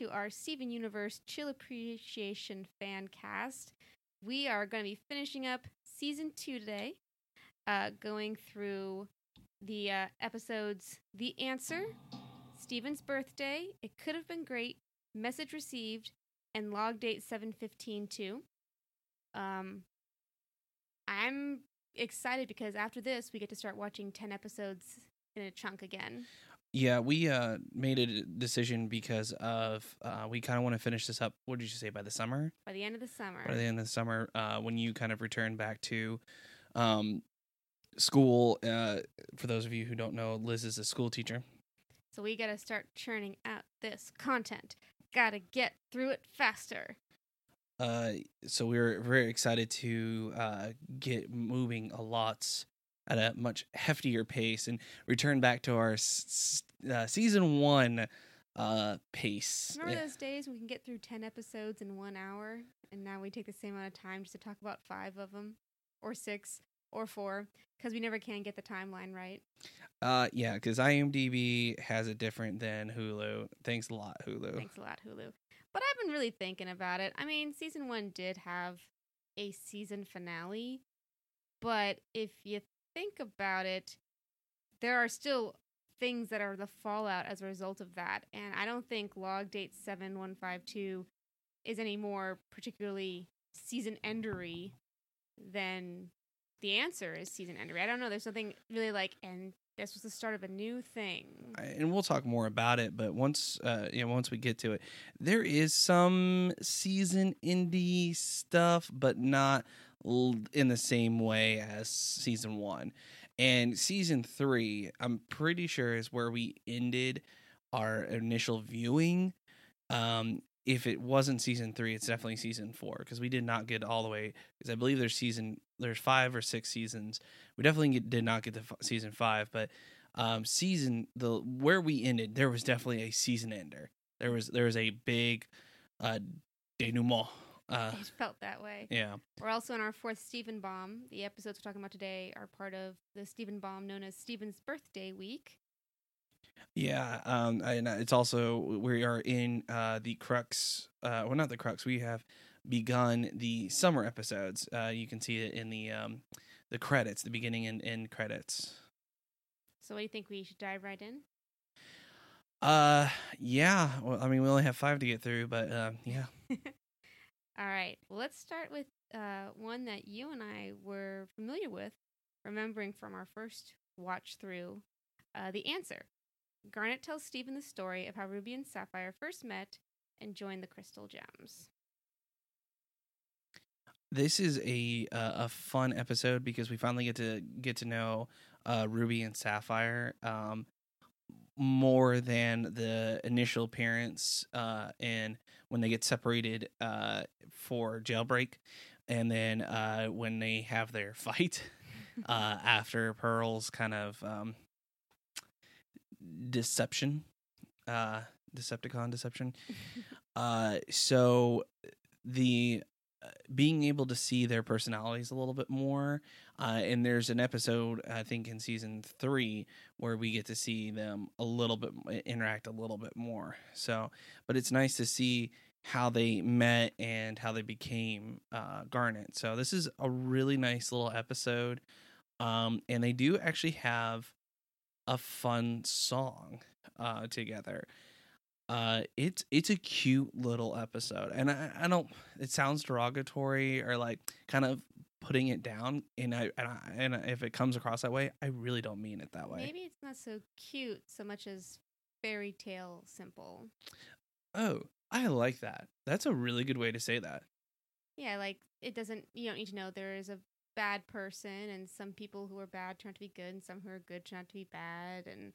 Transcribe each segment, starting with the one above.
to our Steven Universe Chill Appreciation Fan Cast. We are going to be finishing up season two today, uh, going through the uh, episodes The Answer, Steven's Birthday, It Could Have Been Great, Message Received, and Log Date 715 Um, I'm excited because after this, we get to start watching 10 episodes in a chunk again. Yeah, we uh, made a decision because of uh, we kind of want to finish this up. What did you say by the summer? By the end of the summer. By the end of the summer, uh, when you kind of return back to um, school. Uh, for those of you who don't know, Liz is a school teacher. So we got to start churning out this content. Got to get through it faster. Uh, so we were very excited to uh, get moving a lot at a much heftier pace and return back to our s- s- uh, season one uh, pace. Remember those days we can get through 10 episodes in one hour? And now we take the same amount of time just to talk about five of them, or six, or four, because we never can get the timeline right. Uh, yeah, because IMDb has it different than Hulu. Thanks a lot, Hulu. Thanks a lot, Hulu. But I've been really thinking about it. I mean, season one did have a season finale, but if you think about it, there are still things that are the fallout as a result of that. And I don't think log date 7152 is any more particularly season endery than the answer is season endery. I don't know. There's something really like, and this was the start of a new thing. And we'll talk more about it. But once, uh, you know, once we get to it, there is some season indie stuff, but not in the same way as season one. And season three, I'm pretty sure is where we ended our initial viewing. Um, if it wasn't season three, it's definitely season four because we did not get all the way. Because I believe there's season, there's five or six seasons. We definitely get, did not get to f- season five, but um, season the where we ended, there was definitely a season ender. There was there was a big uh, denouement. Uh, it felt that way. yeah, We're also in our fourth Steven Bomb. The episodes we're talking about today are part of the Steven Bomb known as Steven's Birthday Week. yeah, um, and uh, it's also we are in uh, the crux. Uh, well, not the crux. We have begun the summer episodes. Uh, you can see it in the um, the credits, the beginning and end credits. So, what do you think we should dive right in? Uh, yeah. Well, I mean, we only have five to get through, but uh, yeah. All right. Well, let's start with uh, one that you and I were familiar with, remembering from our first watch through uh, The Answer. Garnet tells Steven the story of how Ruby and Sapphire first met and joined the Crystal Gems. this is a uh, a fun episode because we finally get to get to know uh, Ruby and Sapphire um, more than the initial appearance uh, and when they get separated uh, for jailbreak, and then uh, when they have their fight uh, after Pearl's kind of um, deception, uh, Decepticon deception. Uh, so the being able to see their personalities a little bit more. Uh, and there's an episode I think in season three where we get to see them a little bit interact a little bit more. So, but it's nice to see how they met and how they became uh, Garnet. So this is a really nice little episode. Um, and they do actually have a fun song uh, together. Uh, it's it's a cute little episode, and I, I don't. It sounds derogatory or like kind of putting it down, and I and, I, and if it comes across that way, I really don't mean it that way. Maybe it's not so cute so much as fairy tale simple. Oh, I like that. That's a really good way to say that. Yeah, like it doesn't. You don't need to know there is a bad person, and some people who are bad turn out to be good, and some who are good turn out to be bad, and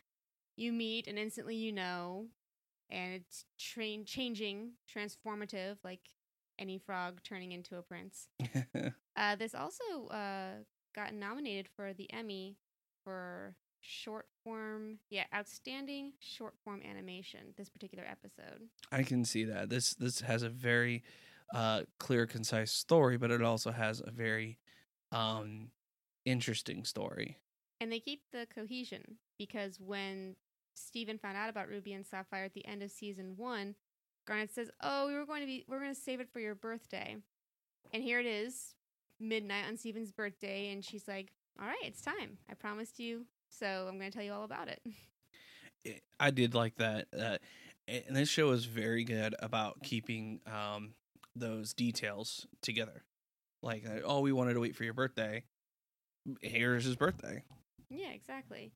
you meet, and instantly you know, and it's train changing, transformative, like any frog turning into a prince. Uh, this also uh, got nominated for the Emmy for short form, yeah, outstanding short form animation. This particular episode. I can see that. This this has a very uh, clear, concise story, but it also has a very um, interesting story. and they keep the cohesion because when Steven found out about Ruby and Sapphire at the end of season one, Garnet says, "Oh, we were going to be we're going to save it for your birthday," and here it is, midnight on Steven's birthday, and she's like, "All right, it's time. I promised you, so I'm going to tell you all about it." I did like that. Uh, and this show is very good about keeping um, those details together. Like, uh, oh, we wanted to wait for your birthday. Here's his birthday. Yeah, exactly.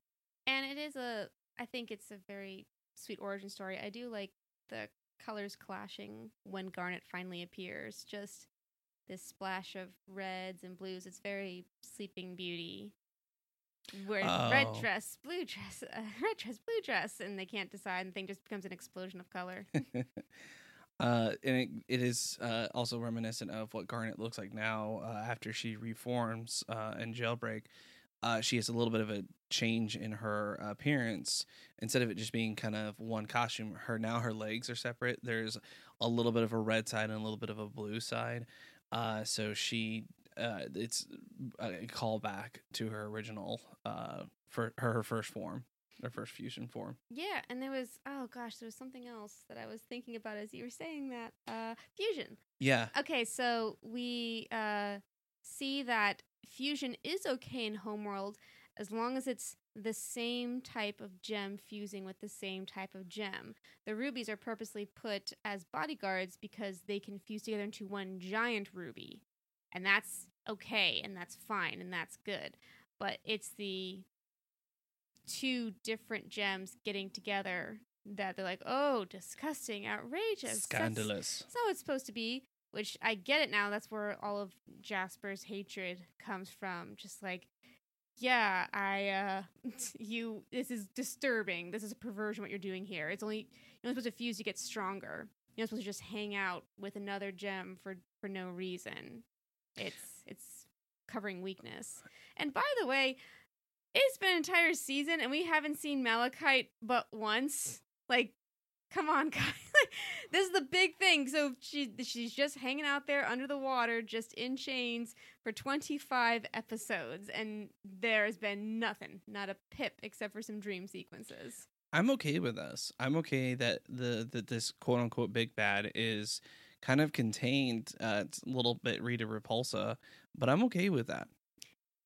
And it is a I think it's a very sweet origin story. I do like the colors clashing when Garnet finally appears. Just this splash of reds and blues. It's very Sleeping Beauty. Where red Oh. dress, blue dress, uh, red dress, blue dress, and they can't decide, and the thing just becomes an explosion of color. uh, and it, it is uh, also reminiscent of what Garnet looks like now uh, after she reforms uh, in Jailbreak. Uh, she has a little bit of a change in her appearance. Instead of it just being kind of one costume, her now her legs are separate. There's a little bit of a red side and a little bit of a blue side. Uh, so she, uh, it's a callback to her original, uh, for her, her first form, her first fusion form. yeah, and there was oh gosh, there was something else that I was thinking about as you were saying that. Uh, fusion. Yeah, Okay, so we uh, see that fusion is okay in Homeworld as long as it's the same type of gem fusing with the same type of gem. The rubies are purposely put as bodyguards because they can fuse together into one giant ruby. And that's okay, and that's fine, and that's good. But it's the two different gems getting together that they're like, oh, disgusting, outrageous. scandalous. that's not what it's supposed to be. Which I get it now. That's where all of Jasper's hatred comes from. Just like, yeah, I, uh, you, this is disturbing. This is a perversion. What you're doing here. It's only you're supposed to fuse to get stronger. You're not supposed to just hang out with another gem for for no reason. It's it's covering weakness. And by the way, it's been an entire season and we haven't seen Malachite but once. Like, come on, guys. This is the big thing. So she she's just hanging out there under the water, just in chains for 25 episodes, and there has been nothing, not a pip, except for some dream sequences. I'm okay with this. I'm okay that the that this quote unquote big bad is kind of contained. Uh, it's a little bit Rita Repulsa, but I'm okay with that.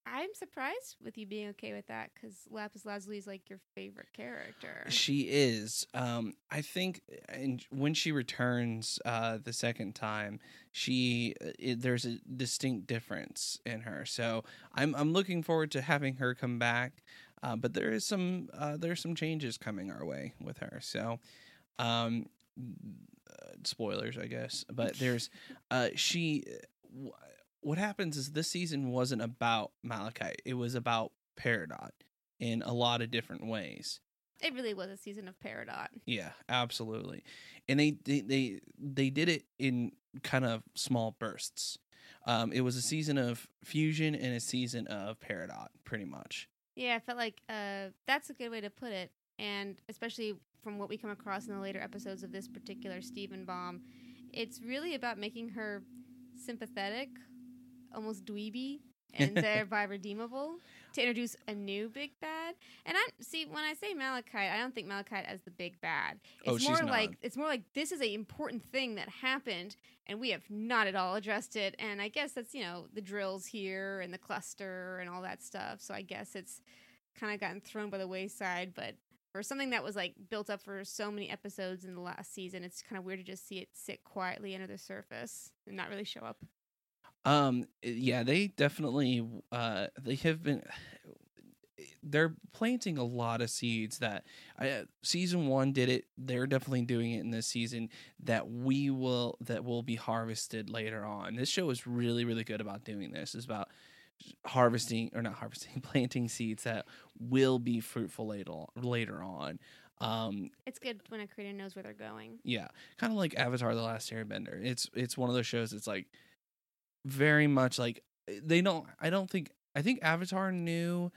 I'm surprised with you being okay with that because Lapis Lazuli is like your favorite character. She is. Um, I think, and when she returns uh, the second time, she uh, it, there's a distinct difference in her. So I'm I'm looking forward to having her come back. Uh, but there is some uh, there's some changes coming our way with her. So, um, uh, spoilers, I guess. But there's uh, she. What happens is this season wasn't about Malachite. It was about Peridot in a lot of different ways. It really was a season of Peridot. Yeah, absolutely. And they they they, they did it in kind of small bursts. Um, it was a season of fusion and a season of Peridot, pretty much. Yeah, I felt like uh, that's a good way to put it. And especially from what we come across in the later episodes of this particular Steven Bomb, it's really about making her sympathetic, almost dweeby, and thereby redeemable to introduce a new big bad. And I see when I say Malachite, I don't think Malachite as the big bad. It's Oh, she's more not. like it's more like this is an important thing that happened and we have not at all addressed it. And I guess that's, you know, the drills here and the cluster and all that stuff. So I guess it's kind of gotten thrown by the wayside, but for something that was like built up for so many episodes in the last season, it's kind of weird to just see it sit quietly under the surface and not really show up. Um, yeah, they definitely uh, they have been. They're planting a lot of seeds that uh, season one did it. They're definitely doing it in this season that we will that will be harvested later on. This show is really really good about doing this. It's about harvesting or not harvesting, planting seeds that will be fruitful later later on. Um, It's good when a creator knows where they're going. yeah, kind of like Avatar: The Last Airbender. It's it's one of those shows. It's like very much like they don't. I don't think. I think Avatar knew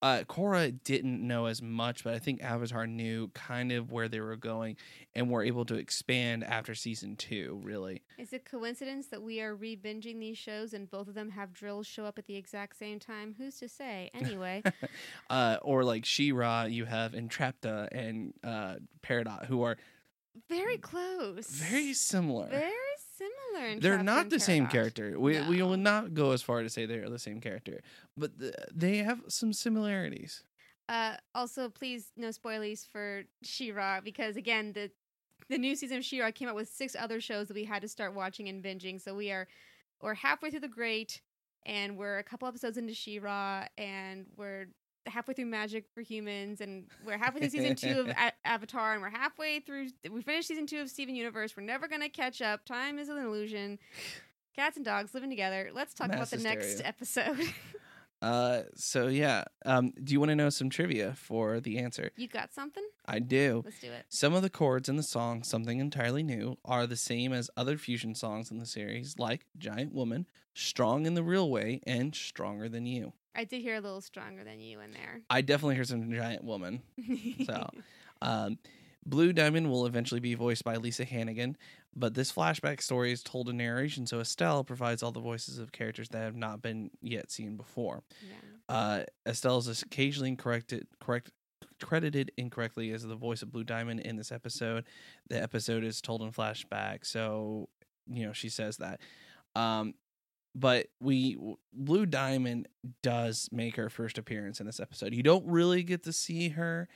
uh, Korra didn't know as much, but I think Avatar knew kind of where they were going and were able to expand after season two. Really, Is it coincidence that we are re-binging these shows and both of them have drills show up at the exact same time? Who's to say? Anyway, uh, or like She-Ra, you have Entrapta and uh, Peridot, who are very close. very similar. very they're Chapter not the same character. We we will not go as far to say they are the same character, but th- they have some similarities. Uh, also, please no spoilies for She-Ra because again the the new season of She-Ra came out with six other shows that we had to start watching and binging. So we are we're halfway through the Great, and we're a couple episodes into She-Ra, and we're halfway through Magic for Humans, and we're halfway through season two of A- Avatar, and we're halfway through. We finished season two of Steven Universe. We're never gonna catch up. Time is an illusion. Cats and dogs living together. Let's talk Mass about the next episode. Uh, so yeah. Um, do you want to know some trivia for the answer? you got something? I do. Let's do it. Some of the chords in the song "Something Entirely New" are the same as other fusion songs in the series, like "Giant Woman," "Strong in the Real Way," and "Stronger Than You." I did hear a little stronger than you in there. I definitely heard some "Giant Woman." So, um, Blue Diamond will eventually be voiced by Lisa Hannigan, but this flashback story is told in narration, so Estelle provides all the voices of characters that have not been yet seen before. yeah. Uh, Estelle is occasionally corrected, correct, credited incorrectly as the voice of Blue Diamond in this episode. The episode is told in flashback, so you know she says that. Um, but we Blue Diamond does make her first appearance in this episode. You don't really get to see her,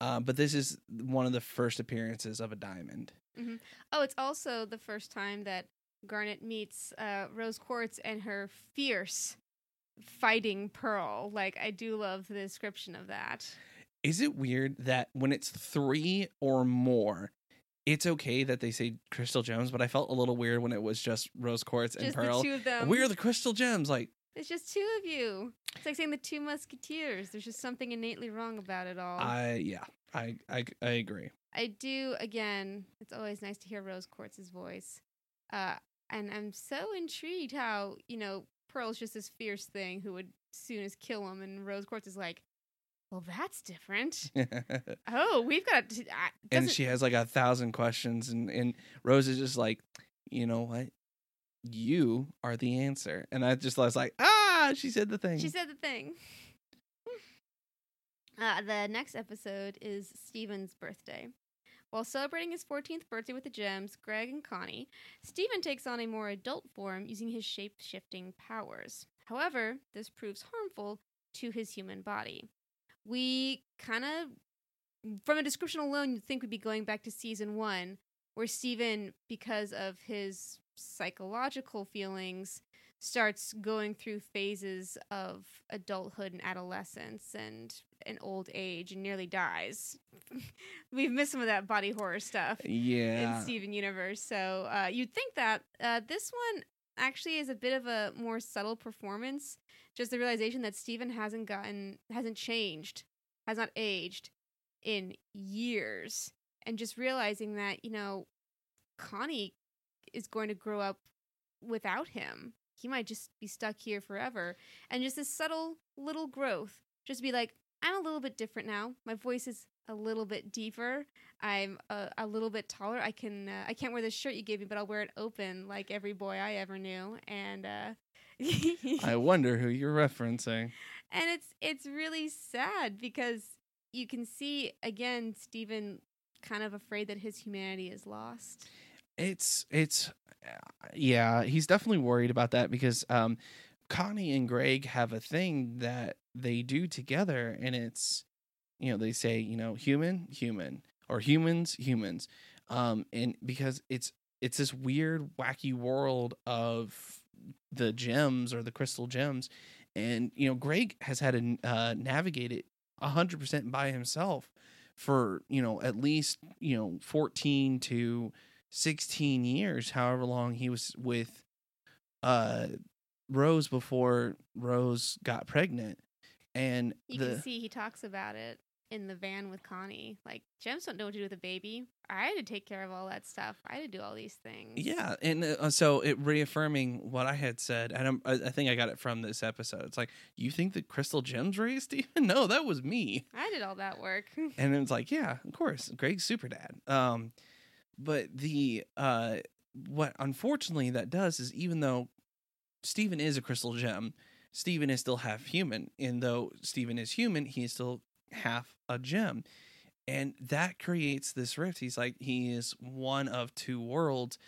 uh, but this is one of the first appearances of a diamond. Oh, it's also the first time that Garnet meets uh, Rose Quartz and her fierce fighting Pearl. Like, I do love the description of that. Is it weird that when it's three or more, it's okay that they say Crystal Gems, but I felt a little weird when it was just Rose Quartz and just Pearl. the two of them. We're the Crystal Gems. Like, It's just two of you. It's like saying the two musketeers. There's just something innately wrong about it all. I yeah, I I I agree. I do again. It's always nice to hear Rose Quartz's voice, uh, and I'm so intrigued how you know Pearl's just this fierce thing who would soon as kill him, and Rose Quartz is like, "Well, that's different. Oh, we've got." To, uh, and she has like a thousand questions, and and Rose is just like, you know what, you are the answer, and I just was like, ah, she said the thing. She said the thing. Uh, the next episode is Steven's birthday. While celebrating his 14th birthday with the Gems, Greg and Connie, Steven takes on a more adult form using his shape shifting powers. However, this proves harmful to his human body. We kind of, from a description alone, you'd think we'd be going back to season one, where Steven, because of his psychological feelings, starts going through phases of adulthood and adolescence and an old age and nearly dies. We've missed some of that body horror stuff yeah, in Steven Universe. So uh, you'd think that uh, this one actually is a bit of a more subtle performance. Just the realization that Steven hasn't gotten, hasn't changed, has not aged in years, and just realizing that you know Connie is going to grow up without him. He might just be stuck here forever, and just this subtle little growth. Just be like, I'm a little bit different now. My voice is a little bit deeper. I'm a, a little bit taller. I can uh, I can't wear this shirt you gave me, but I'll wear it open like every boy I ever knew. And uh, I wonder who you're referencing. and it's it's really sad because you can see again Steven kind of afraid that his humanity is lost. It's it's uh, yeah, he's definitely worried about that because um Connie and Greg have a thing that they do together and it's you know, they say, you know, human, human or humans, humans. Um and because it's it's this weird wacky world of the gems or the crystal gems and you know Greg has had to uh, navigate it 100% by himself for you know at least you know 14 to 16 years, however long he was with uh Rose before Rose got pregnant. And You the can see he talks about it in the van with Connie. Like gems don't know what to do with a baby. I had to take care of all that stuff. I had to do all these things. Yeah, and uh, so it reaffirming what I had said, and I'm, I I think I got it from this episode. It's like you think that Crystal Gems raised Steven? No, that was me. I did all that work. And it's like, yeah, of course, Greg's super dad. Um, but the uh, what unfortunately that does is even though Steven is a crystal gem, Steven is still half human. And though Steven is human, he is still half a gem. And that creates this rift. He's like, he is one of two worlds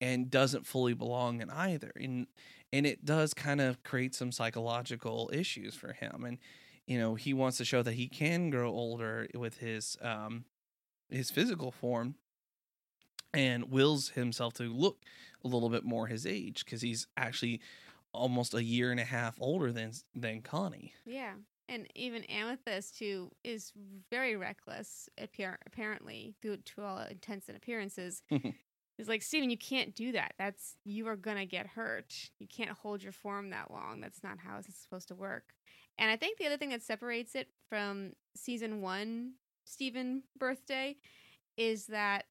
and doesn't fully belong in either. And and it does kind of create some psychological issues for him. And you know, he wants to show that he can grow older with his um his physical form and wills himself to look a little bit more his age because he's actually almost a year and a half older than than Connie. Yeah. And even Amethyst, who is very reckless, appear- apparently, to, to all intents and appearances, is like, Steven, you can't do that. That's, you are going to get hurt. You can't hold your form that long. That's not how it's supposed to work. And I think the other thing that separates it from season one, Steven birthday, is that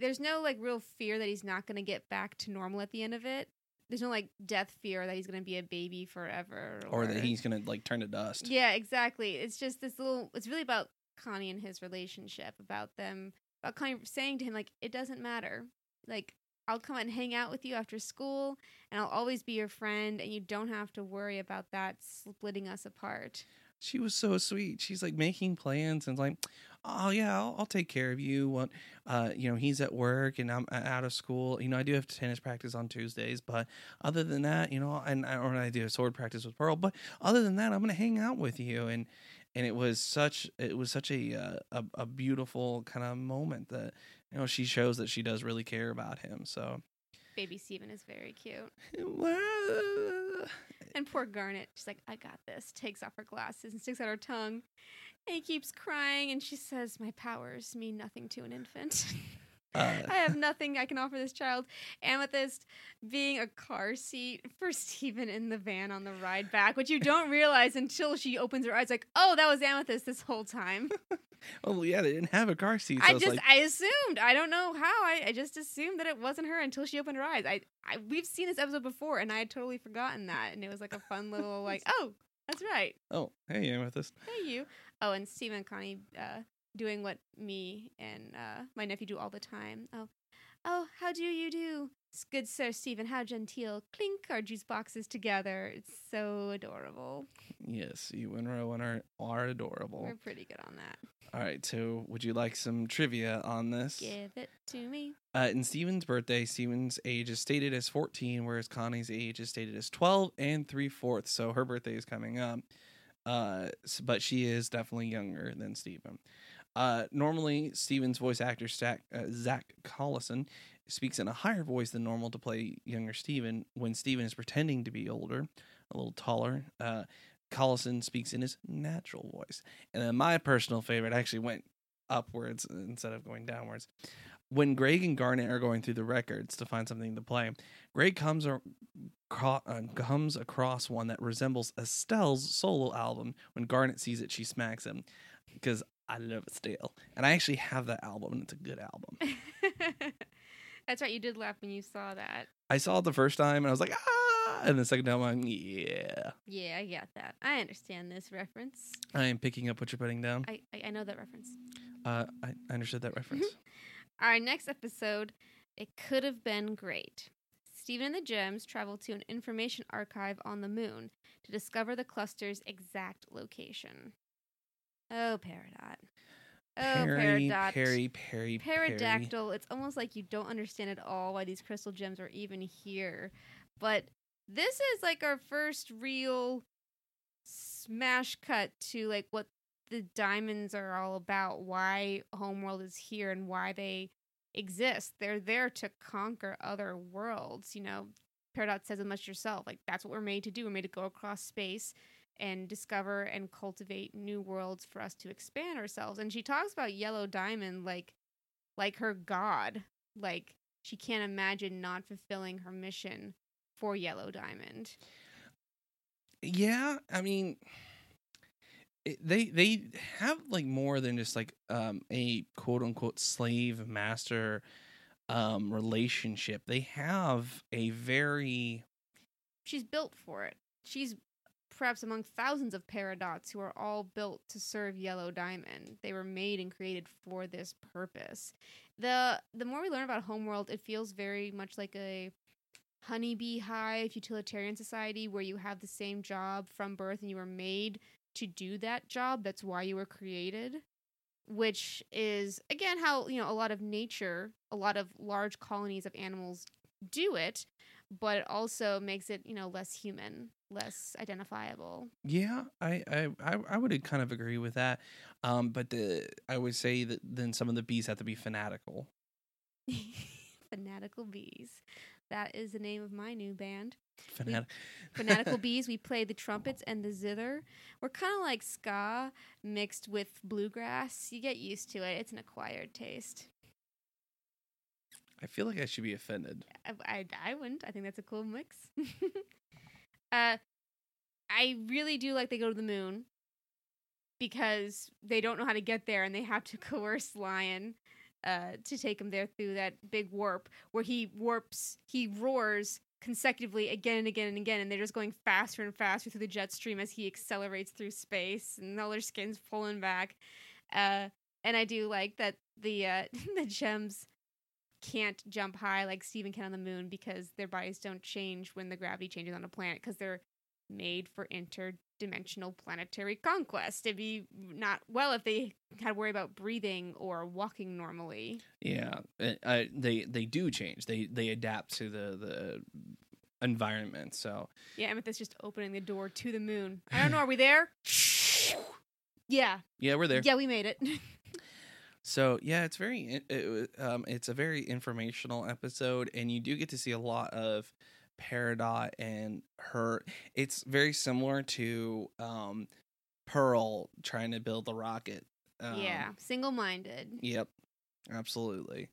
there's no like real fear that he's not going to get back to normal at the end of it. There's no like death fear that he's going to be a baby forever Or that he's gonna like turn to dust. Yeah, exactly. It's just this little it's really about Connie and his relationship, about them about Connie saying to him like it doesn't matter. Like I'll come and hang out with you after school and I'll always be your friend and you don't have to worry about that splitting us apart. She was so sweet. She's like making plans and like, oh yeah, I'll, I'll take care of you. What, uh, you know, he's at work and I'm uh, out of school. You know, I do have tennis practice on Tuesdays, but other than that, you know, and I- or I do sword practice with Pearl. But other than that, I'm gonna hang out with you. And and it was such it was such a uh, a, a beautiful kind of moment that you know she shows that she does really care about him. So. Baby Steven is very cute. And poor Garnet, she's like, I got this. Takes off her glasses and sticks out her tongue. And he keeps crying and she says, My powers mean nothing to an infant. Uh, I have nothing I can offer this child. Amethyst being a car seat for Steven in the van on the ride back, which you don't realize until she opens her eyes, like, oh, that was Amethyst this whole time. oh yeah, they didn't have a car seat. So I was just, like, I assumed. I don't know how. I, I just assumed that it wasn't her until she opened her eyes. I, I, we've seen this episode before, and I had totally forgotten that, and it was like a fun little, like, oh, that's right. oh hey Amethyst. Hey, you. Oh, and Steven and Connie uh, doing what me and uh, my nephew do all the time. Oh, oh, how do you do? Good Sir Steven, how genteel. Clink our juice boxes together. It's so adorable. Yes, you and Rowan are are adorable. We're pretty good on that. All right, so would you like some trivia on this? Give it to me. Uh, in Steven's birthday, Steven's age is stated as 14, whereas Connie's age is stated as 12 and three fourths. So her birthday is coming up. Uh, but she is definitely younger than Steven. Uh, normally, Steven's voice actor, Zach, uh, Zach Callison, speaks in a higher voice than normal to play younger Steven when Steven is pretending to be older, a little taller. Uh, Callison speaks in his natural voice. And then my personal favorite actually went upwards instead of going downwards. When Greg and Garnet are going through the records to find something to play, Greg comes cro- uh, comes across one that resembles Estelle's solo album. When Garnet sees it, she smacks him because I love it still. and I actually have that album, and it's a good album. That's right. You did laugh when you saw that. I saw it the first time, and I was like, ah, and the second time, I'm like, yeah. Yeah, I got that. I understand this reference. I am picking up what you're putting down. I, I, I know that reference. Uh, I I understood that reference. Our next episode, it could have been great. Steven and the Gems travel to an information archive on the moon to discover the cluster's exact location. Oh, Peridot. Oh, Perry, Peridot. Perry, Perry, Perry. Pterodactyl. It's almost like you don't understand at all why these crystal gems are even here. But this is like our first real smash cut to like what the diamonds are all about, why Homeworld is here and why they exist. They're there to conquer other worlds, you know. Peridot says it much yourself. Like that's what we're made to do. We're made to go across space and discover and cultivate new worlds for us to expand ourselves. And she talks about Yellow Diamond like like her god. Like she can't imagine not fulfilling her mission for Yellow Diamond. Yeah, I mean, it, they they have like more than just like um a quote unquote slave master um relationship. They have a very She's built for it. She's perhaps among thousands of Peridots who are all built to serve Yellow Diamond. They were made and created for this purpose. The the more we learn about Homeworld, it feels very much like a honeybee hive utilitarian society where you have the same job from birth and you were made to do that job. That's why you were created. Which is again how, you know, a lot of nature, a lot of large colonies of animals do it, but it also makes it, you know, less human, less identifiable. Yeah, I, I, I, would kind of agree with that. Um, but the I would say that then some of the bees have to be fanatical. Fanatical Bees. That is the name of my new band. Fanat- Fanatical Bees. We play the trumpets and the zither. We're kind of like ska mixed with bluegrass. You get used to it. It's an acquired taste. I feel like I should be offended. I, I, I wouldn't. I think that's a cool mix. uh, I really do like they go to the moon because they don't know how to get there and they have to coerce Lion uh, to take him there through that big warp where he warps, he roars consecutively again and again and again, and they're just going faster and faster through the jet stream as he accelerates through space, and all their skin's pulling back. Uh, and I do like that the uh, the gems can't jump high like Steven can on the moon because their bodies don't change when the gravity changes on a planet because they're made for interdimensional planetary conquest. It'd be not well if they had to worry about breathing or walking normally. Yeah, uh, I, they they do change. They they adapt to the the environment. So Yeah, Amethyst's just opening the door to the moon. I don't know, are we there? yeah. yeah, we're there. Yeah, we made it. So yeah, it's very it, um it's a very informational episode, and you do get to see a lot of Peridot and her. It's very similar to um Pearl trying to build the rocket. Um, yeah, single minded. Yep, absolutely.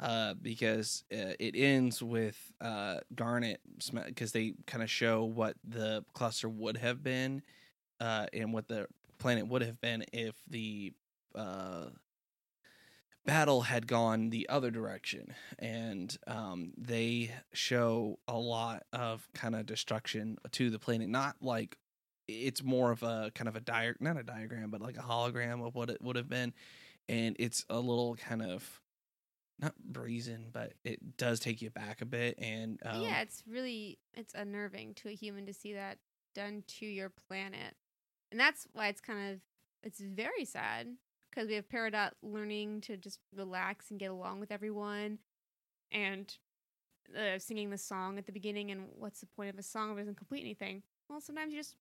Uh, because uh, it ends with uh, Garnet because they kind of show what the cluster would have been, uh, and what the planet would have been if the uh, battle had gone the other direction, and um, they show a lot of kind of destruction to the planet. Not like it's more of a kind of a diag not a diagram, but like a hologram of what it would have been, and it's a little kind of not brazen, but it does take you back a bit. And um, yeah, it's really it's unnerving to a human to see that done to your planet, and that's why it's kind of it's very sad because we have Peridot learning to just relax and get along with everyone, and uh, singing the song at the beginning. And what's the point of a song if it doesn't complete anything? Well, sometimes you just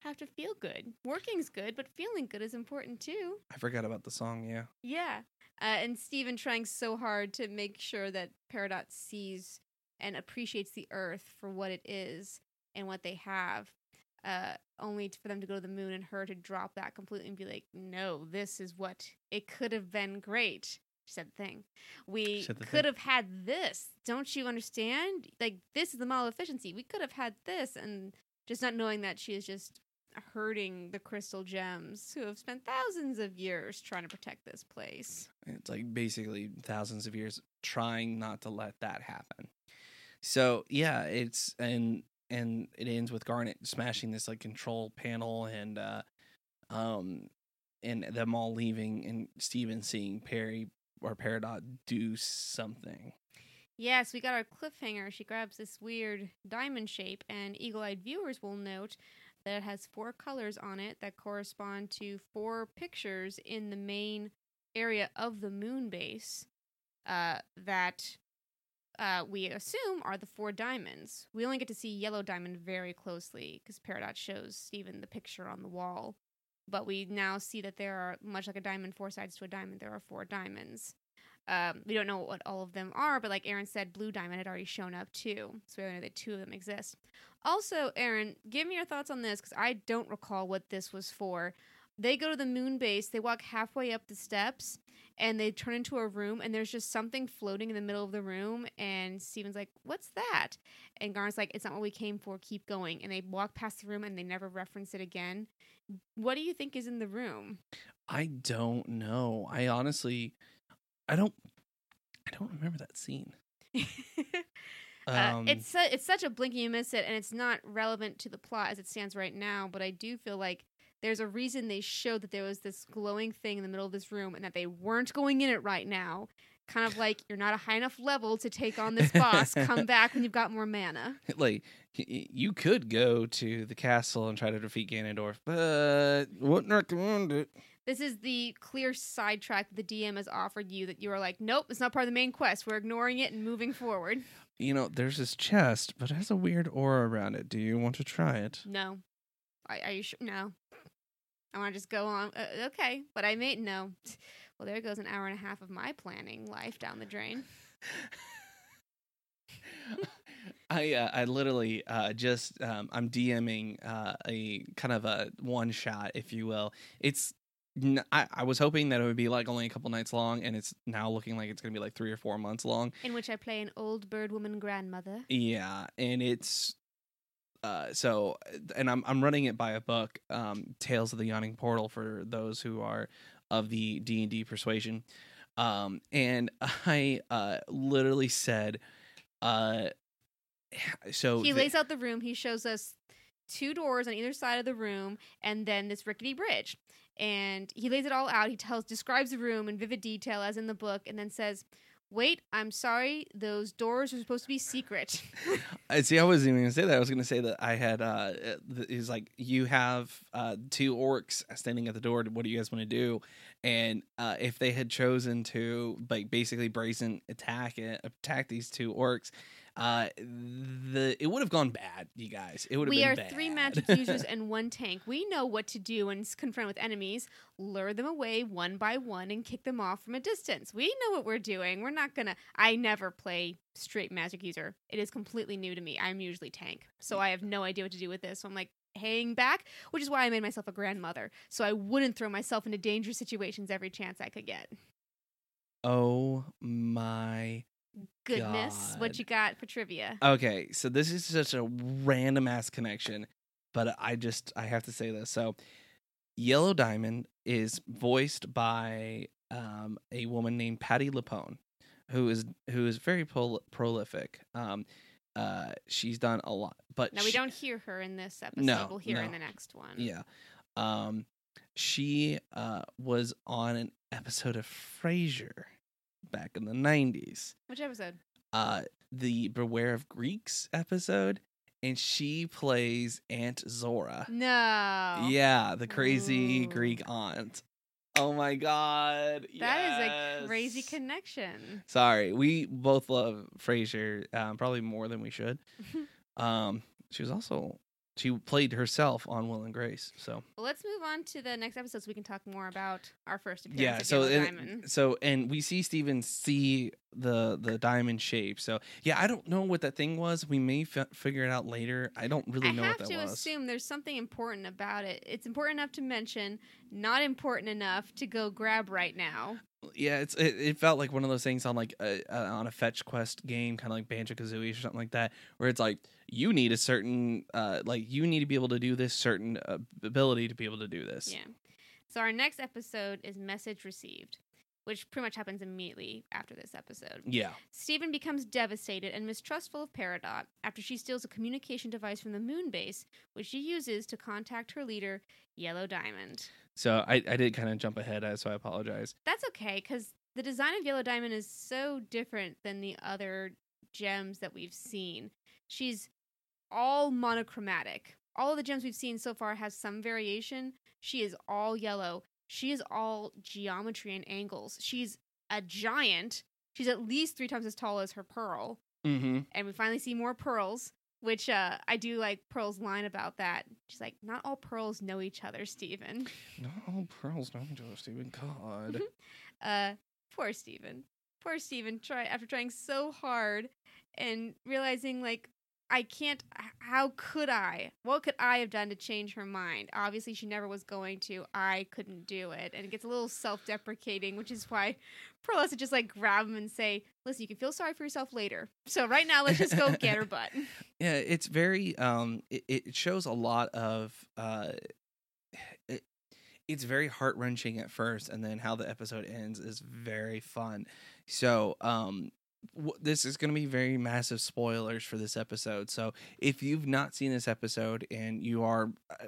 have to feel good. Working's good, but feeling good is important too. I forgot about the song. Yeah, Yeah. Uh, and Steven trying so hard to make sure that Peridot sees and appreciates the Earth for what it is and what they have, uh, only for them to go to the moon and her to drop that completely and be like, no, this is what it could have been great. She said the thing. We the could thing. have had this. Don't you understand? Like, this is the model of efficiency. We could have had this. And just not knowing that she is just hurting the crystal gems who have spent thousands of years trying to protect this place. It's like basically thousands of years trying not to let that happen. So yeah, it's and and it ends with Garnet smashing this like control panel and uh um and them all leaving and Steven seeing Perry or Peridot do something. Yes, we got our cliffhanger. She grabs this weird diamond shape, and eagle eyed viewers will note that it has four colors on it that correspond to four pictures in the main area of the moon base uh, that uh, we assume are the four diamonds. We only get to see yellow diamond very closely because Peridot shows Steven the picture on the wall. But we now see that there are, much like a diamond, four sides to a diamond, there are four diamonds. Um, we don't know what all of them are, but like Aaron said, Blue Diamond had already shown up too, so we only know that two of them exist. Also, Aaron, give me your thoughts on this because I don't recall what this was for. They go to the moon base, they walk halfway up the steps, and they turn into a room, and there's just something floating in the middle of the room. And Steven's like, "What's that?" And Garnet's like, "It's not what we came for. Keep going." And they walk past the room, and they never reference it again. What do you think is in the room? I don't know. I honestly, I don't, I don't remember that scene. Uh, Um, it's su- it's such a blink and you miss it, and it's not relevant to the plot as it stands right now. But I do feel like there's a reason they showed that there was this glowing thing in the middle of this room, and that they weren't going in it right now. Kind of like you're not a high enough level to take on this boss. Come back when you've got more mana. like you could go to the castle and try to defeat Ganondorf, but wouldn't recommend it. This is the clear sidetrack that the DM has offered you that you are like, nope, it's not part of the main quest. We're ignoring it and moving forward. You know, there's this chest, but it has a weird aura around it. Do you want to try it? No. Are you sure? No. I want to just go on. Uh, okay, but I may no. Well, there goes an hour and a half of my planning life down the drain. I uh, I literally uh, just um, I'm DMing uh, a kind of a one shot, if you will. It's n- I, I was hoping that it would be like only a couple nights long, and it's now looking like it's gonna be like three or four months long. In which I play an old bird woman grandmother. Yeah, and it's uh so and I'm I'm running it by a book, um Tales of the Yawning Portal for those who are of the D&D persuasion. Um and I uh literally said uh so he the- lays out the room. He shows us two doors on either side of the room, and then this rickety bridge. And he lays it all out. He tells, describes the room in vivid detail, as in the book, and then says, "Wait, I'm sorry. Those doors are supposed to be secret." I see. I wasn't even gonna say that. I was gonna say that I had. uh He's like, you have uh two orcs standing at the door. What do you guys want to do? And uh if they had chosen to like basically brazen attack it, attack these two orcs, uh the it would have gone bad. You guys, it would have. we been are bad. three magic users and one tank. We know what to do when confronted with enemies. Lure them away one by one and kick them off from a distance. We know what we're doing. We're not gonna. I never play straight magic user. It is completely new to me. I'm usually tank, so I have no idea what to do with this. So I'm like hanging back, which is why I made myself a grandmother, so I wouldn't throw myself into dangerous situations every chance I could get. oh my. Goodness, what you got for trivia? Okay, so this is such a random ass connection, but I just I have to say this. So, Yellow Diamond is voiced by um, a woman named Patti LuPone, who is who is very prol- prolific. Um, uh, she's done a lot, but Now we don't hear her in this episode. No, we'll hear her in the next one. Yeah, um, she uh, was on an episode of Frasier back in the '90s. Which episode? uh the Beware of Greeks episode and she plays Aunt Zora. No. Yeah, the crazy Ooh. Greek aunt. Oh my god. That is a crazy connection. Sorry, we both love Frasier um, probably more than we should. um she was also she played herself on Will and Grace. So Well, let's move on to the next episode so we can talk more about our first appearance. yeah, of so and, Diamond. so and we see Steven see the the diamond shape. So yeah, I don't know what that thing was. We may f- figure it out later. I don't really I know what that was. I have to assume there's something important about it. It's important enough to mention, not important enough to go grab right now. Yeah, it's it, it felt like one of those things on like a, uh, on a fetch quest game, kind of like Banjo Kazooie or something like that, where it's like you need a certain uh like you need to be able to do this certain uh, ability to be able to do this. Yeah. So our next episode is Message Received, which pretty much happens immediately after this episode. Yeah. Steven becomes devastated and mistrustful of Peridot after she steals a communication device from the moon base, which she uses to contact her leader, Yellow Diamond. So I I did kind of jump ahead, uh, so I apologize. That's okay, because the design of Yellow Diamond is so different than the other gems that we've seen. She's all monochromatic. All of the gems we've seen so far has some variation. She is all yellow. She is all geometry and angles. She's a giant. She's at least three times as tall as her pearl. Mm-hmm. And we finally see more pearls, which uh, I do like Pearl's line about that. She's like, not all pearls know each other, Steven. Not all pearls know each other, Steven. God. Uh, poor Steven. Poor Steven. Try after trying so hard and realizing like I can't. How could I? What could I have done to change her mind? Obviously, she never was going to. I couldn't do it, and it gets a little self-deprecating, which is why Pearl has to just like grab him and say, "Listen, you can feel sorry for yourself later. So right now, let's just go get her butt." Yeah, it's very um it, it shows a lot of uh it's very heart wrenching at first, and then how the episode ends is very fun. So, um, this is going to be very massive spoilers for this episode. So, if you've not seen this episode and you are uh,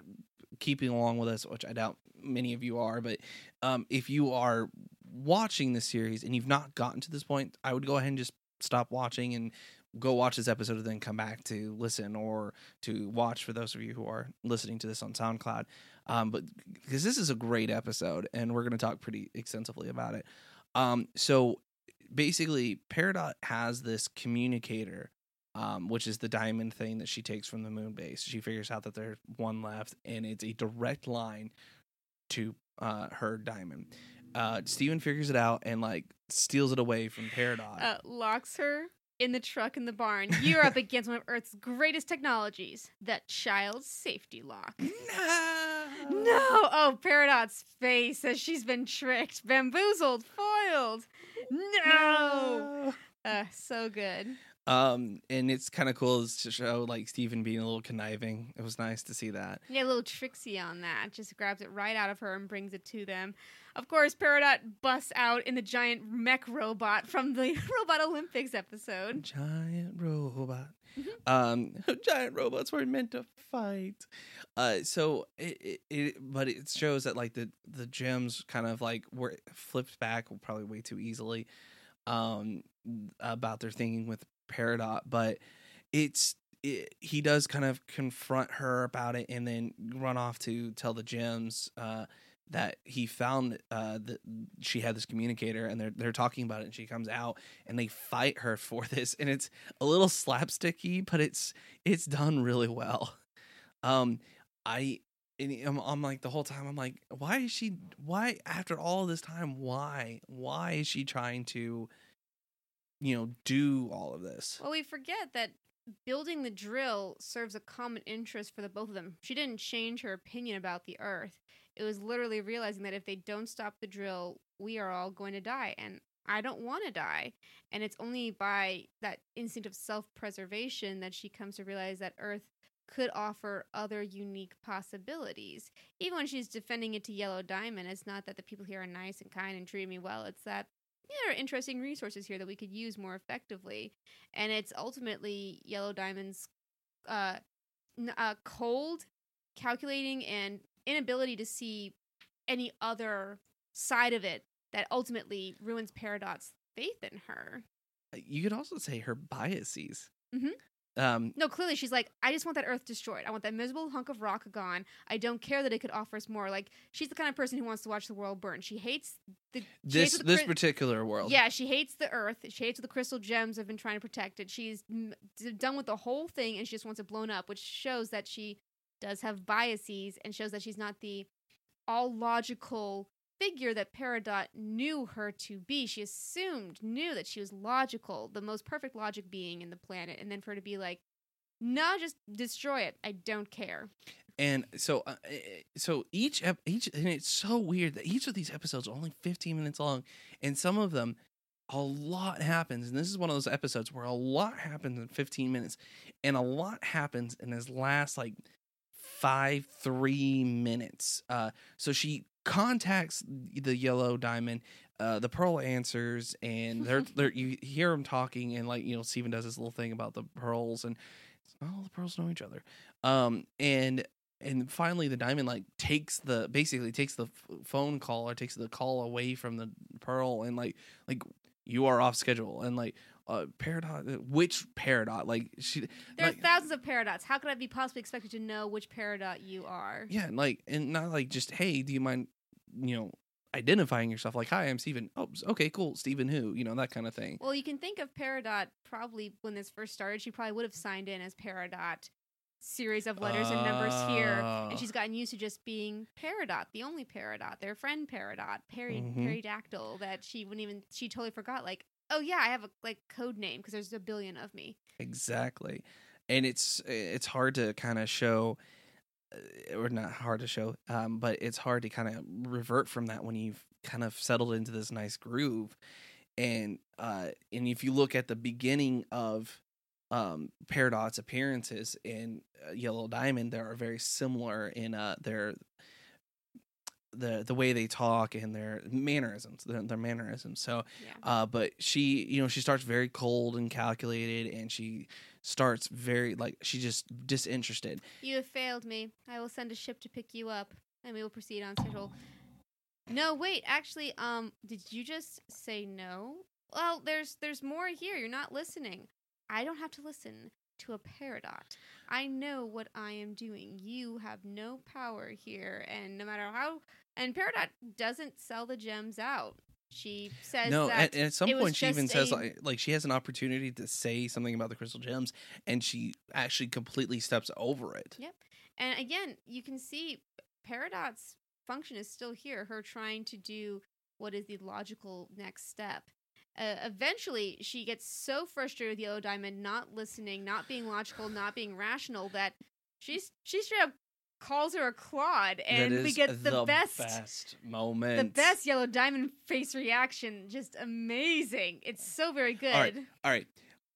keeping along with us, which I doubt many of you are, but um, if you are watching this series and you've not gotten to this point, I would go ahead and just stop watching and go watch this episode and then come back to listen or to watch for those of you who are listening to this on SoundCloud. Um, but because this is a great episode and we're going to talk pretty extensively about it. Um, so basically, Peridot has this communicator, um, which is the diamond thing that she takes from the moon base. She figures out that there's one left, and it's a direct line to uh, her diamond. Uh, Steven figures it out and like steals it away from Peridot. Uh, locks her in the truck in the barn. You're up against one of Earth's greatest technologies, the child safety lock. no, No! Oh, Peridot's face as she's been tricked, bamboozled, foiled. No! Uh, so good. Um, and it's kind of cool to show like Steven being a little conniving. It was nice to see that. Yeah, a little tricksy on that. Just grabs it right out of her and brings it to them. Of course, Peridot busts out in the giant mech robot from the Robot Olympics episode. Giant robot. Mhm. Um, giant robots were meant to fight. Uh, so it, it, it, but it shows that like the the gems kind of like were flipped back probably way too easily, um, about their thinking with Peridot, but it's it, he does kind of confront her about it and then run off to tell the gems uh that he found uh that she had this communicator and they're they're talking about it and she comes out and they fight her for this and it's a little slapsticky but it's it's done really well um i I'm, I'm like the whole time i'm like why is she why after all this time why why is she trying to you know do all of this Well, we forget that building the drill serves a common interest for the both of them. She didn't change her opinion about the Earth. It was literally realizing that if they don't stop the drill, we are all going to die. And I don't want to die. And it's only by that instinct of self preservation that she comes to realize that Earth could offer other unique possibilities. Even when she's defending it to Yellow Diamond, it's not that the people here are nice and kind and treat me well. It's that there are interesting resources here that we could use more effectively. And it's ultimately Yellow Diamond's uh, uh, cold, calculating, and inability to see any other side of it that ultimately ruins Peridot's faith in her. you could also say her biases Mhm. um No, clearly she's like, I just want that Earth destroyed. I want that miserable hunk of rock gone. I don't care that it could offer us more. Like she's the kind of person who wants to watch the world burn. She hates the she hates this the this particular world Yeah, she hates the Earth. She hates the crystal gems have been trying to protect it. She's done with the whole thing, and she just wants it blown up, which shows that she does have biases and shows that she's not the all logical figure that Peridot knew her to be. She assumed, knew that she was logical, the most perfect logic being in the planet, and then for her to be like, "No, just destroy it. I don't care." and so uh, eh, so each ep- each and it's so weird that each of these episodes are only 15 minutes long and some of them a lot happens and this is one of those episodes where a lot happens in 15 minutes and a lot happens in this last like five three minutes. Uh so she contacts the yellow diamond uh the pearl answers and they're they're you hear them talking and like you know steven does this little thing about the pearls and all the pearls know each other. Um and and finally the diamond like takes the basically takes the f- phone call or takes the call away from the pearl and like like you are off schedule and like uh peridot which peridot like she There like, are thousands of Peridots. How could I be possibly expected to know which Peridot you are? yeah and like and not like just hey do you mind you know identifying yourself like hi i'm steven oh okay cool steven who you know that kind of thing Well, you can think of Peridot probably when this first started. She probably would have signed in as Peridot, series of letters and numbers here, Oh. and she's gotten used to just being Peridot, the only Peridot, their friend Peridot, Peri Mhm. Peridactyl. That she wouldn't even she totally forgot. Like, oh yeah, I have a like code name because there's a billion of me. Exactly. And it's it's hard to kind of show uh, or not hard to show um but it's hard to kind of revert from that when you've kind of settled into this nice groove and uh and if you look at the beginning of um Peridot's appearances in uh, Yellow Diamond they are very similar in uh their the the way they talk and their mannerisms, their, their mannerisms. So, Yeah. uh, but she, you know, she starts very cold and calculated, and she starts very like she just disinterested. You have failed me. I will send a ship to pick you up, and we will proceed on schedule. No, wait. Actually, um, did you just say no? Well, there's there's more here. You're not listening. I don't have to listen to a peridot. I know what I am doing. You have no power here, and no matter how. And peridot doesn't sell the gems out. She says no, that and, and at some point she even just says like, like she has an opportunity to say something about the crystal gems, and she actually completely steps over it. Yeah. And again, you can see Peridot's function is still here. Her trying to do what is the logical next step. Uh, eventually, she gets so frustrated with Yellow Diamond not listening, not being logical, not being rational that she's she straight up calls her a clod, and we get the, best, best moment. the best Yellow Diamond face reaction. Just amazing. It's so very good. All right. All right,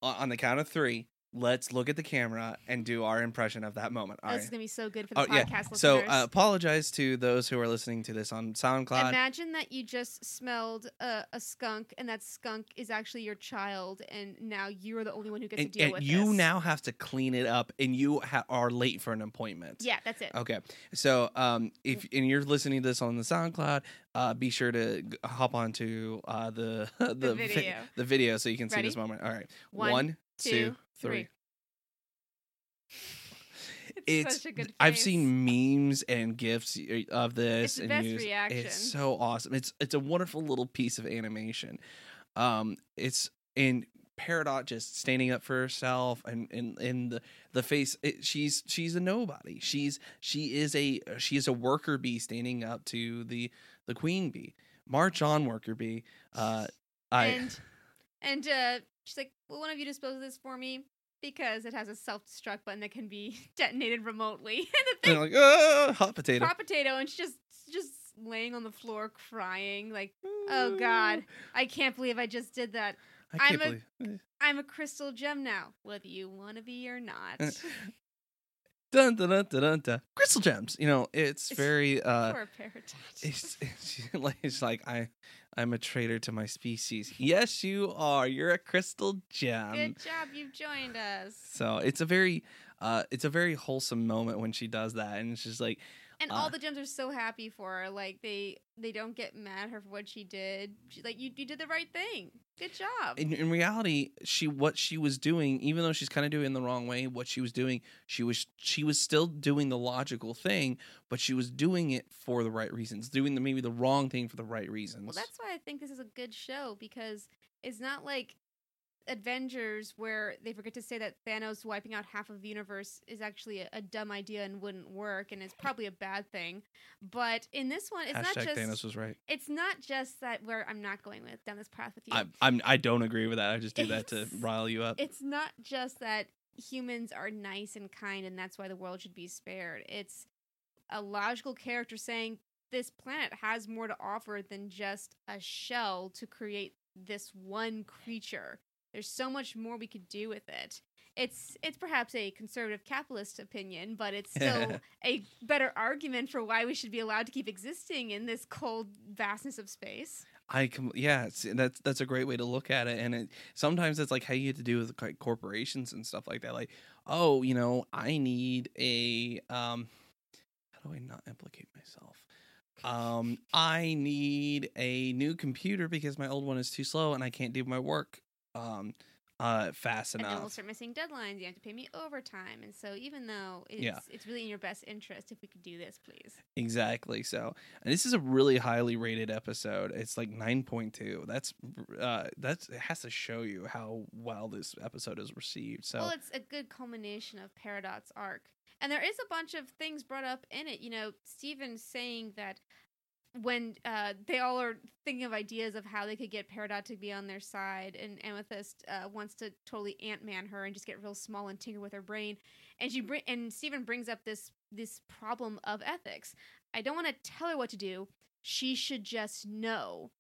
on the count of three, let's look at the camera and do our impression of that moment. All this right. gonna be so good for the Oh yeah. podcast So listeners. uh, apologize to those who are listening to this on SoundCloud. Imagine that you just smelled a, a skunk, and that skunk is actually your child, and now you're the only one who gets and to deal and with it. you this. now have to clean it up, and you ha- are late for an appointment. Yeah, that's it. Okay. So, um, if and you're listening to this on the SoundCloud, uh, be sure to g- hop onto uh, the the, vi- video. the video so you can see this moment. All right. One, One, two, two, three. three. It's such a good. Face. I've seen memes and gifs of this It's the best used- reaction. It's so awesome. It's it's a wonderful little piece of animation. Um, it's in Peridot just standing up for herself and in in the the face. It, she's she's a nobody. She's she is a she is a worker bee standing up to the the queen bee. March on, worker bee. Uh, I and and uh, she's like, "Will one of you dispose of this for me?" Because it has a self-destruct button that can be detonated remotely. and the thing, I'm like ah, hot potato. hot potato, and she's just just laying on the floor crying, like, "Oh mm. God, I can't believe I just did that." I can't I'm a- believe. Eh. I'm a crystal gem now, whether you want to be or not. Eh. Dun, dun, dun, dun, dun, dun. Crystal gems. You know, it's very uh it's, it's like it's like I I'm a traitor to my species. Yes, you are. You're a crystal gem. Good job, you've joined us. So it's a very uh it's a very wholesome moment when she does that and she's like And Uh, all the gems are so happy for her. Like they they don't get mad at her for what she did. She, like you you did the right thing. Good job. in, in reality she what she was doing even though she's kind of doing it in the wrong way what she was doing she was she was still doing the logical thing but she was doing it for the right reasons doing the maybe the wrong thing for the right reasons well, that's why I think this is a good show because it's not like Avengers where they forget to say that Thanos wiping out half of the universe is actually a, a dumb idea and wouldn't work and it's probably a bad thing. But in this one, it's Hashtag not just Thanos was right. it's not just that where I'm not going with down this path with you. I, I'm I don't agree with that. I just do that to rile you up. it's not just that humans are nice and kind and that's why the world should be spared. It's a logical character saying this planet has more to offer than just a shell to create this one creature. There's so much more we could do with it. It's it's perhaps a conservative capitalist opinion, but it's still a better argument for why we should be allowed to keep existing in this cold vastness of space. I com- yeah, that's that's a great way to look at it. And it sometimes it's like how you get to do with like corporations and stuff like that. Like, oh, you know, I need a um, how do I not implicate myself? Um, I need a new computer because my old one is too slow and I can't do my work um uh fast And then we'll start missing deadlines. You have to pay me overtime. And so even though it's Yeah. it's really in your best interest if we could do this, please. Exactly. So, and this is a really highly rated episode. It's like 9.2. That's uh that's it has to show you how well this episode is received. So, Well, it's a good culmination of Peridot's arc. And there is a bunch of things brought up in it. You know, Steven saying that when uh, they all are thinking of ideas of how they could get Peridot to be on their side, and Amethyst uh, wants to totally Ant Man her and just get real small and tinker with her brain, and she bring and Steven brings up this this problem of ethics. I don't want to tell her what to do. She should just know.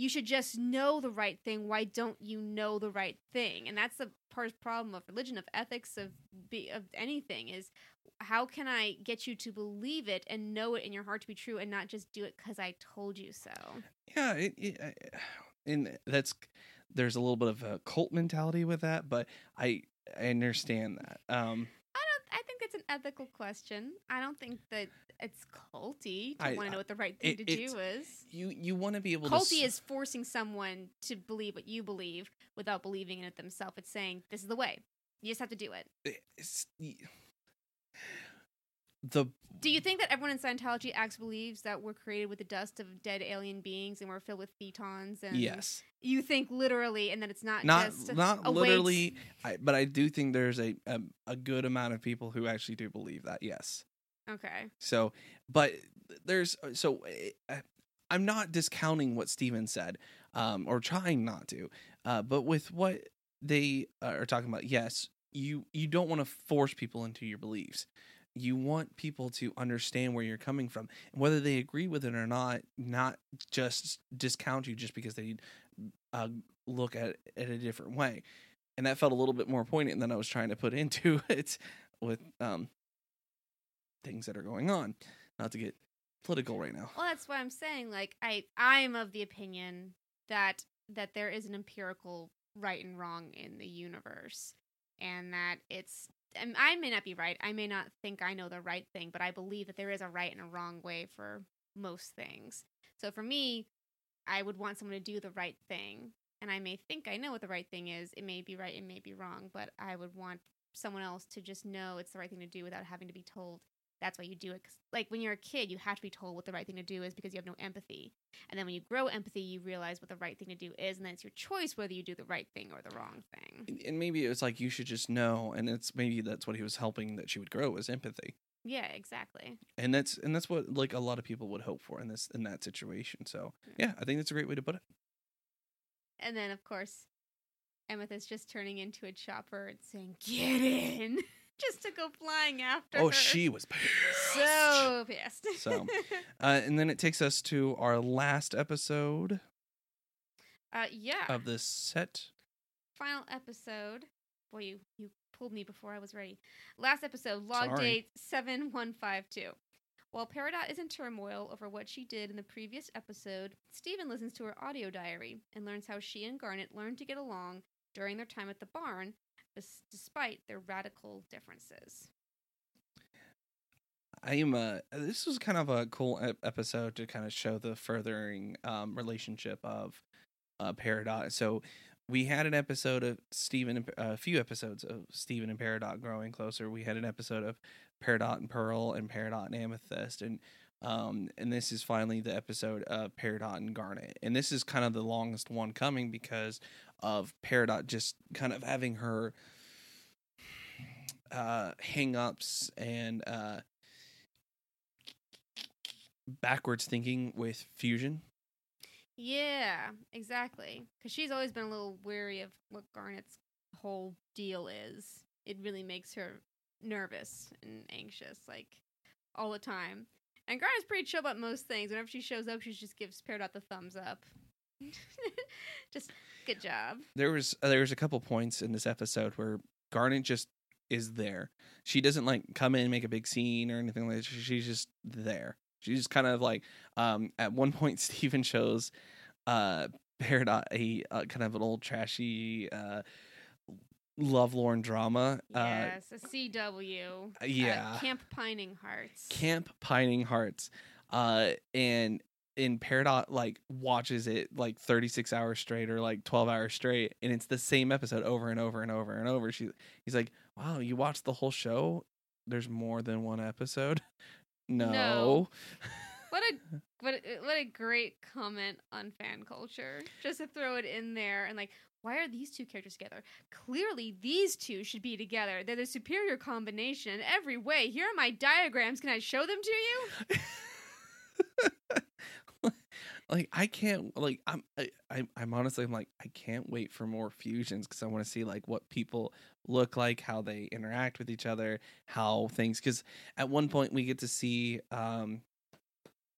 You should just know the right thing. Why don't you know the right thing? And that's the part problem of religion, of ethics, of be, of anything is how can I get you to believe it and know it in your heart to be true and not just do it because I told you so? Yeah, it, it, I- and that's there's a little bit of a cult mentality with that, but I I understand that. Um, I don't. I think it's an ethical question. I don't think that it's culty to want to know what the right thing it- to do is. you you want to be able to Culty s- is forcing someone to believe what you believe without believing in it themselves. It's saying this is the way. You just have to do it. Eh, it's, the Do you think that everyone in Scientology actually believes that we're created with the dust of dead alien beings and we're filled with thetans? And yes you think literally, and that it's not not just not literally I, but i do think there's a, a a good amount of people who actually do believe that yes Okay. so but there's so uh, i'm not discounting what steven said um or trying not to uh but with what they uh, are talking about yes you you don't want to force people into your beliefs. You want people to understand where you're coming from. And whether they agree with it or not not just discount you just because they uh, look at it a different way. And that felt a little bit more poignant than i was trying to put into it with um things that are going on not to get political right now Well, that's why I'm saying. Like, I I'm of the opinion that that there is an empirical right and wrong in the universe, and that it's. I may not be right. I may not think I know the right thing, but I believe that there is a right and a wrong way for most things. So for me, I would want someone to do the right thing, and I may think I know what the right thing is. It may be right, it may be wrong, but I would want someone else to just know it's the right thing to do without having to be told that's why you do it. 'Cause, like when you're a kid, you have to be told what the right thing to do is because you have no empathy. And then when you grow empathy, you realize what the right thing to do is, and then it's your choice whether you do the right thing or the wrong thing. And- and maybe it's like you should just know and it's maybe that's what he was helping that she would grow was empathy Yeah, exactly. and that's and that's what like a lot of people would hope for in this in that situation so mm. yeah i think that's a great way to put it And then, of course, Amethyst just turning into a chopper and saying, "Get in," just to go flying after oh her. she was pissed. so pissed. So, uh, and then it takes us to our last episode uh, yeah, of this set final episode. Boy, you you pulled me before I was ready. Last episode, log Sorry. date seven one five two. While Peridot is in turmoil over what she did in the previous episode, Steven listens to her audio diary and learns how she and Garnet learned to get along during their time at the barn, bes- despite their radical differences. I am uh this was kind of a cool episode to kind of show the furthering um relationship of uh Peridot. So we had an episode of Steven a few episodes of Steven and Peridot growing closer. We had an episode of Peridot and Pearl and Peridot and Amethyst and um and this is finally the episode of Peridot and Garnet. And this is kind of the longest one coming because of Peridot just kind of having her uh hang-ups and uh backwards thinking with fusion. Yeah, exactly. Because she's always been a little wary of what Garnet's whole deal is. It really makes her nervous and anxious, like all the time. And Garnet's pretty chill about most things. Whenever she shows up, she just gives Peridot the thumbs up. just good job. There was uh, there was a couple points in this episode where Garnet just is there. She doesn't like come in and make a big scene or anything like that. She's just there. She's just kind of like um at one point Steven shows uh Peridot a uh, kind of an old trashy uh lovelorn drama. Yes, a CW. Uh yeah. Uh, Camp Pining Hearts. Camp Pining Hearts. Uh and and Peridot like watches it like 36 hours straight or like 12 hours straight and it's the same episode over and over and over and over. She he's like, "Wow, you watched the whole show? There's more than one episode?" No. No. What a what a, what a great comment on fan culture. Just to throw it in there and like, why are these two characters together? Clearly, these two should be together. They're the superior combination in every way. Here are my diagrams. Can I show them to you? like I can't like I'm I, I'm I'm honestly I'm like I can't wait for more fusions because I want to see like what people look like, how they interact with each other, how things. Because at one point we get to see um,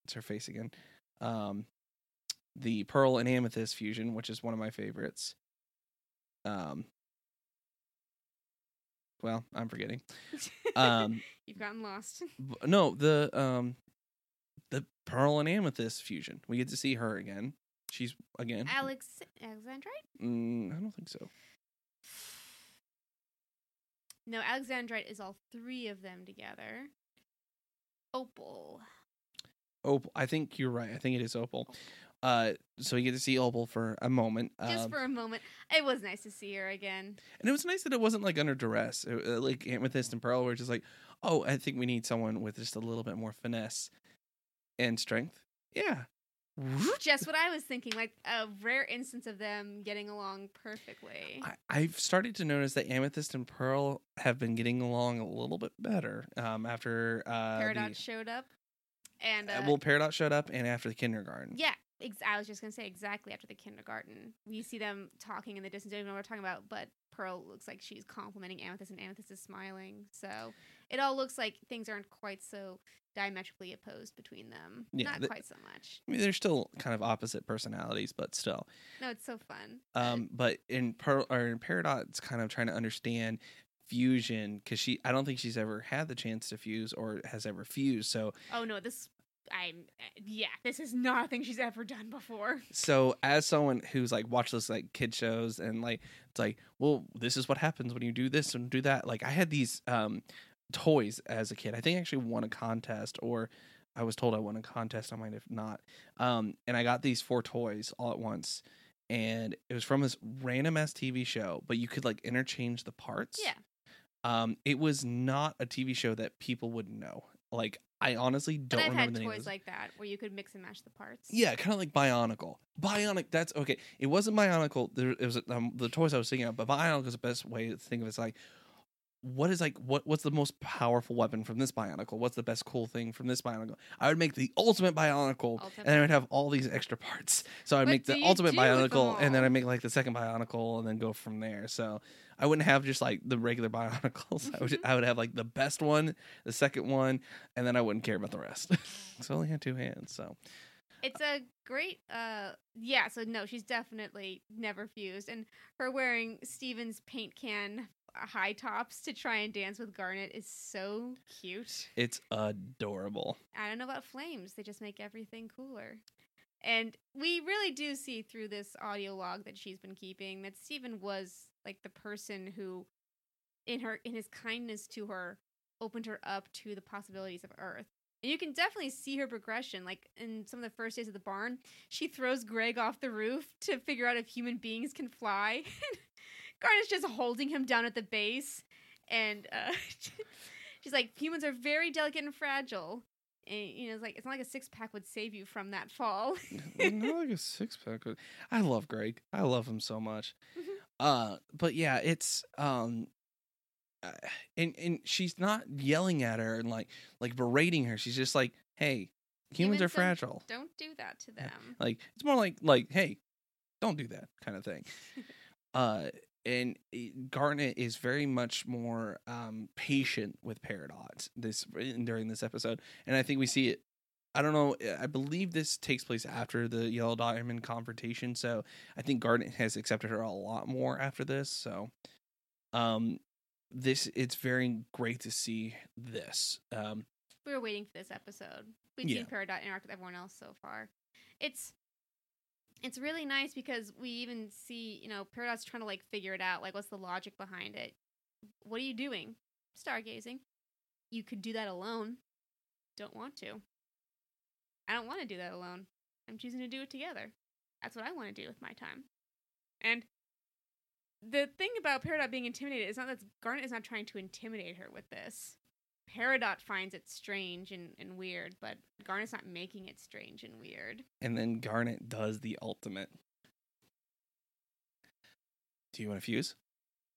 it's her face again, um, the pearl and amethyst fusion, which is one of my favorites. Um, well, I'm forgetting. Um, You've gotten lost. no, the um, the pearl and amethyst fusion. We get to see her again. She's again. Alex Alexandrite? Mm, I don't think so. No, Alexandrite is all three of them together. Opal. Opal. I think you're right. I think it is Opal. Uh, so we get to see Opal for a moment. Just um, for a moment. It was nice to see her again. and it was nice that it wasn't like under duress. It- uh, like Amethyst and Pearl were just like, oh, I think we need someone with just a little bit more finesse and strength. Yeah. Just what I was thinking, like a rare instance of them getting along perfectly. I, I've started to notice that Amethyst and Pearl have been getting along a little bit better um, after uh, Peridot the, showed up. And uh, uh, well, Peridot showed up and after the kindergarten. yeah, ex- I was just gonna say exactly after the kindergarten, we see them talking in the distance. Don't even know what we're talking about, but Pearl looks like she's complimenting Amethyst, and Amethyst is smiling. So it all looks like things aren't quite so diametrically opposed between them. Yeah, Not the- quite so much. I mean, they're still kind of opposite personalities, but still. No, it's so fun. but- Um, but in Pearl or in it's kind of trying to understand fusion because she, I don't think she's ever had the chance to fuse or has ever fused. So, oh no, this I'm yeah, this is not a thing she's ever done before. so as someone who's like watched those like kid shows and like it's like, well, this is what happens when you do this and do that. Like I had these um toys as a kid. I think I actually won a contest or. I was told I won a contest. I might have not. Um, and I got these four toys all at once, and it was from this random ass TV show. But you could like interchange the parts. Yeah. Um, it was not a TV show that people would know. Like, I honestly don't I've remember had the name. toys of like that where you could mix and match the parts. yeah, kind of like Bionicle. Bionic. That's okay. It wasn't Bionicle. There, it was um, the toys I was thinking of, but Bionicle is the best way to think of it. It's like, what is like what what's the most powerful weapon from this Bionicle? What's the best cool thing from this Bionicle? I would make the ultimate Bionicle, Ultimate. and then I would have all these extra parts. So I'd What make the ultimate Bionicle, and then? I make like the second Bionicle, and then go from there. So I wouldn't have just like the regular Bionicles. I would I would have like the best one, the second one, and then I wouldn't care about the rest. so I only had two hands. So It's a great uh yeah, so no, she's definitely never fused. And her wearing Steven's paint can high tops to try and dance with Garnet is so cute. it's adorable. I don't know about flames, they just make everything cooler. And we really do see through this audio log that she's been keeping that Steven was like the person who in her in his kindness to her opened her up to the possibilities of Earth. And you can definitely see her progression. Like in some of the first days of the barn, she throws Greg off the roof to figure out if human beings can fly. Garnet's just holding him down at the base. And uh, she's like, humans are very delicate and fragile. And, you know, it's like it's not like a six pack would save you from that fall. Not like a six pack. but I love Greg. I love him so much. Mhm. Uh, but yeah, it's um, uh, and and she's not yelling at her and like like berating her. She's just like, hey, humans, Humans are don't- fragile. Don't do that to them. Like it's more like like hey, don't do that kind of thing. uh, and Garnet is very much more um patient with Peridot this during this episode, and I think we see it. I don't know. I believe this takes place after the Yellow Diamond confrontation, so I think Garnet has accepted her a lot more after this. So, um, this it's very great to see this. Um, we were waiting for this episode. We've Yeah. seen Peridot interact with everyone else so far. It's it's really nice because we even see, you know, Peridot's trying to like figure it out, like what's the logic behind it. What are you doing? Stargazing. You could do that alone. Don't want to. I don't want to do that alone. I'm choosing to do it together. That's what I want to do with my time. And the thing about Peridot being intimidated is not that Garnet is not trying to intimidate her with this. Peridot finds it strange and, and weird, but Garnet's not making it strange and weird. and then Garnet does the ultimate. Do you want to fuse?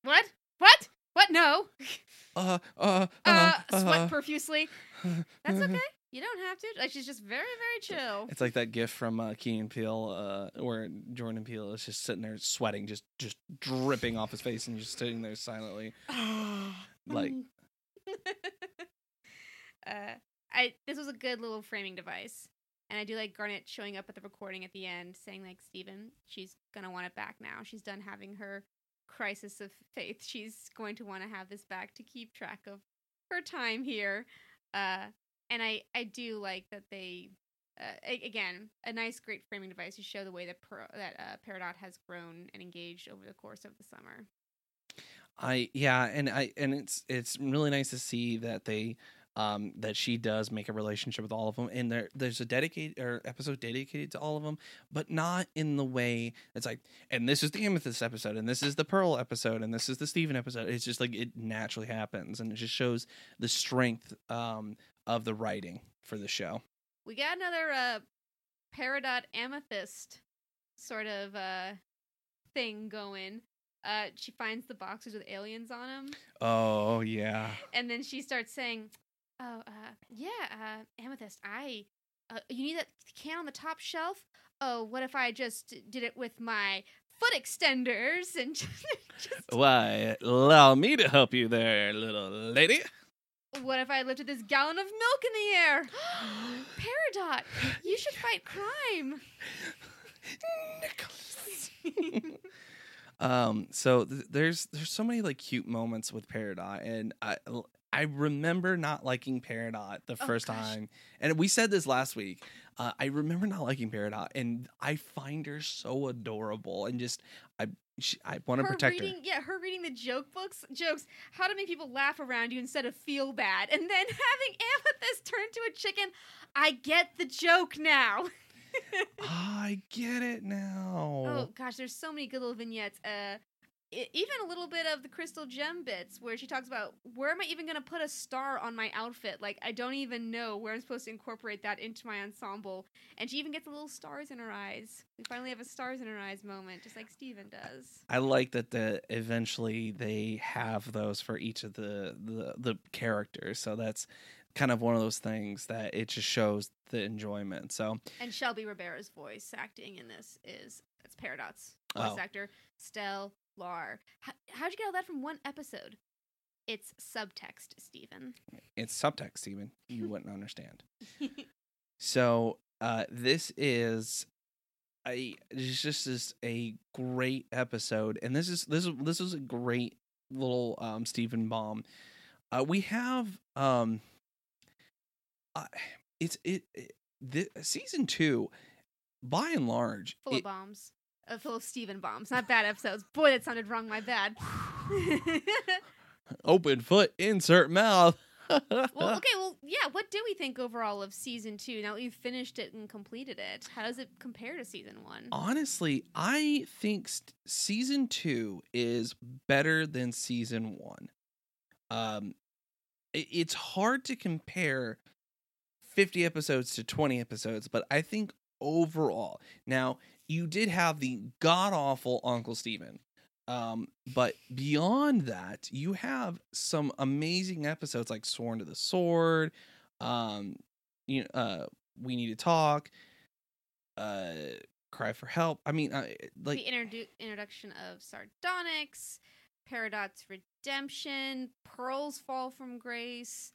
What? What? What? No. Uh, uh, Uh, uh, sweat uh. profusely. That's okay. You don't have to. Like she's just very, very chill. It's like that gif from uh, Key and Peele, uh, where Jordan Peele is just sitting there sweating, just just dripping off his face, and just sitting there silently. Like- uh, I this was a good little framing device And I do like Garnet showing up at the recording at the end, saying like, "Steven, she's gonna want it back now. She's done having her crisis of faith. She's going to want to have this back to keep track of her time here." Uh, and I I do like that they. Uh, again, a nice, great framing device to show the way that per- that uh, Peridot has grown and engaged over the course of the summer. I yeah, and I and it's it's really nice to see that they um that she does make a relationship with all of them and there there's a dedicated or episode dedicated to all of them but not in the way it's like and this is the amethyst episode and this is the pearl episode and this is the Steven episode it's just like it naturally happens and it just shows the strength um of the writing for the show. We got another uh Peridot amethyst sort of uh thing going. Uh she finds the boxes with aliens on them oh yeah. And then she starts saying, "Oh, uh yeah, uh amethyst, I uh, you need that can on the top shelf? Oh, what if I just did it with my foot extenders and just, just why allow me to help you there little lady what if I lifted this gallon of milk in the air? Peridot, you should fight crime. Nicholas. um so th- there's there's so many like cute moments with Peridot and I I remember not liking Peridot the Oh, first gosh. time and we said this last week uh, I remember not liking Peridot and I find her so adorable and just I she, I want to protect reading, yeah, her reading the joke books, jokes, how to make people laugh around you instead of feel bad, and then having Amethyst turn into a chicken. I get the joke now. her. I get it now. Oh gosh, there's so many good little vignettes. Uh, even a little bit of the crystal gem bits where she talks about where am I even going to put a star on my outfit? Like I don't even know where I'm supposed to incorporate that into my ensemble. And she even gets the little stars in her eyes. We finally have a stars in her eyes moment, just like Steven does. I like that the eventually they have those for each of the, the the characters. So that's kind of one of those things that it just shows the enjoyment. So And Shelby Rabara's voice acting in this is it's Peridot's voice Oh. actor, Stell Lar. How, how'd you get all that from one episode? It's subtext, Steven. it's subtext, Steven. You wouldn't understand. So uh, this is a it's just is a great episode, and this is this is this is a great little um, Steven bomb. Uh, we have um, uh, it's it, it the season two, by and large, full it- of bombs. Uh, full of Steven bombs. Not bad episodes. Boy, that sounded wrong. My bad. open foot, insert mouth. well, okay. Well, yeah. What do we think overall of season two? Now that you've finished it and completed it, how does it compare to season one? Honestly, I think st- season two is better than season one. Um, i- it's hard to compare 50 episodes to 20 episodes, but I think overall, now you did have the god awful Uncle Steven. Um, but beyond that, you have some amazing episodes like Sworn to the Sword, um, you know, uh, We Need to Talk, uh, Cry for Help. I mean, uh, like the introdu- introduction of Sardonyx, Peridot's redemption, Pearl's fall from grace.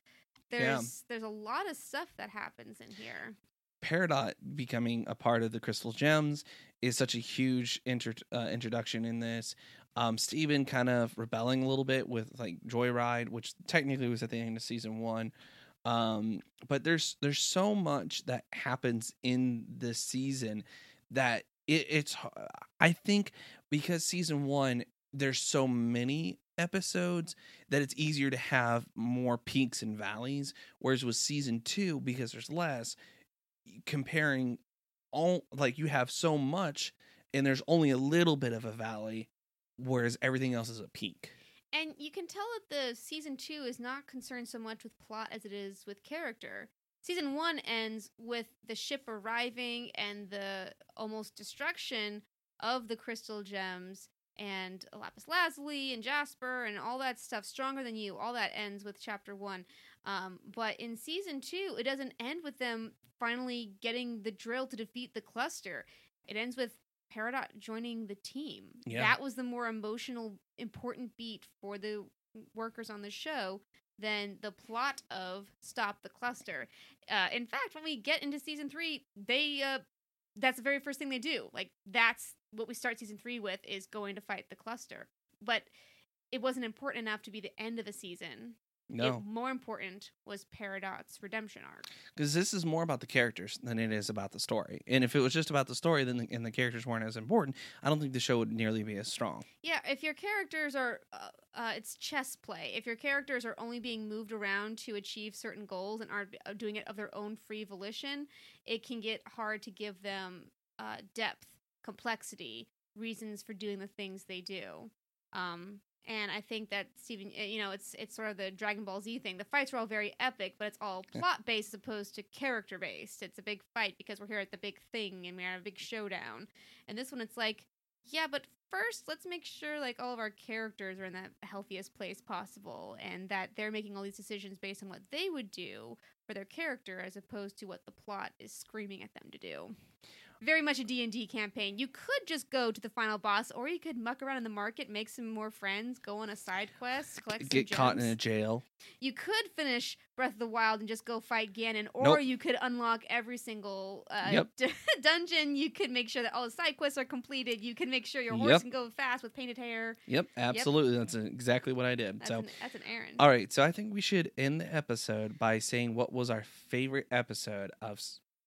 There's there's a lot of stuff that happens in here. Peridot becoming a part of the Crystal Gems is such a huge intro- uh, introduction in this. Um, Steven kind of rebelling a little bit with like Joyride, which technically was at the end of season one. Um, but there's there's so much that happens in this season that it, it's I think because season one there's so many episodes that it's easier to have more peaks and valleys. Whereas with season two, because there's less, comparing all like you have so much and there's only a little bit of a valley whereas everything else is a peak. And you can tell that the season two is not concerned so much with plot as it is with character. Season one ends with the ship arriving and the almost destruction of the crystal gems and lapis lazuli and jasper and all that stuff stronger than you. All that ends with chapter one um, but in season two it doesn't end with them finally getting the drill to defeat the cluster it ends with peridot joining the team Yeah. that was the more emotional important beat for the workers on the show than the plot of Stop the Cluster. Uh, in fact, when we get into season three, they uh, that's the very first thing they do. Like that's what we start season three with is going to fight the cluster. But it wasn't important enough to be the end of the season. No, more important was Peridot's redemption arc. because this is more about the characters than it is about the story. And if it was just about the story, then the, and the characters weren't as important, I don't think the show would nearly be as strong. Yeah, if your characters are, uh, uh, it's chess play. If your characters are only being moved around to achieve certain goals and aren't uh, doing it of their own free volition, it can get hard to give them uh, depth, complexity, reasons for doing the things they do. Um, and I think that Steven, uh, you know, it's it's sort of the Dragon Ball Z thing. The fights are all very epic, but it's all plot based as opposed to character based. It's a big fight because we're here at the big thing and we're at a big showdown. And this one, it's like, yeah, but first, let's make sure like all of our characters are in the healthiest place possible, and that they're making all these decisions based on what they would do for their character, as opposed to what the plot is screaming at them to do. Very much a D&D campaign. You could just go to the final boss, or you could muck around in the market, make some more friends, go on a side quest, collect some Get caught in a jail. You could finish Breath of the Wild and just go fight Ganon, or Nope. you could unlock every single uh, Yep. d- dungeon. You could make sure that all the side quests are completed. You can make sure your horse Yep. can go fast with painted hair. Yep, absolutely. That's exactly what I did. That's, so, an, that's an errand. all right. So I think we should end the episode by saying what was our favorite episode of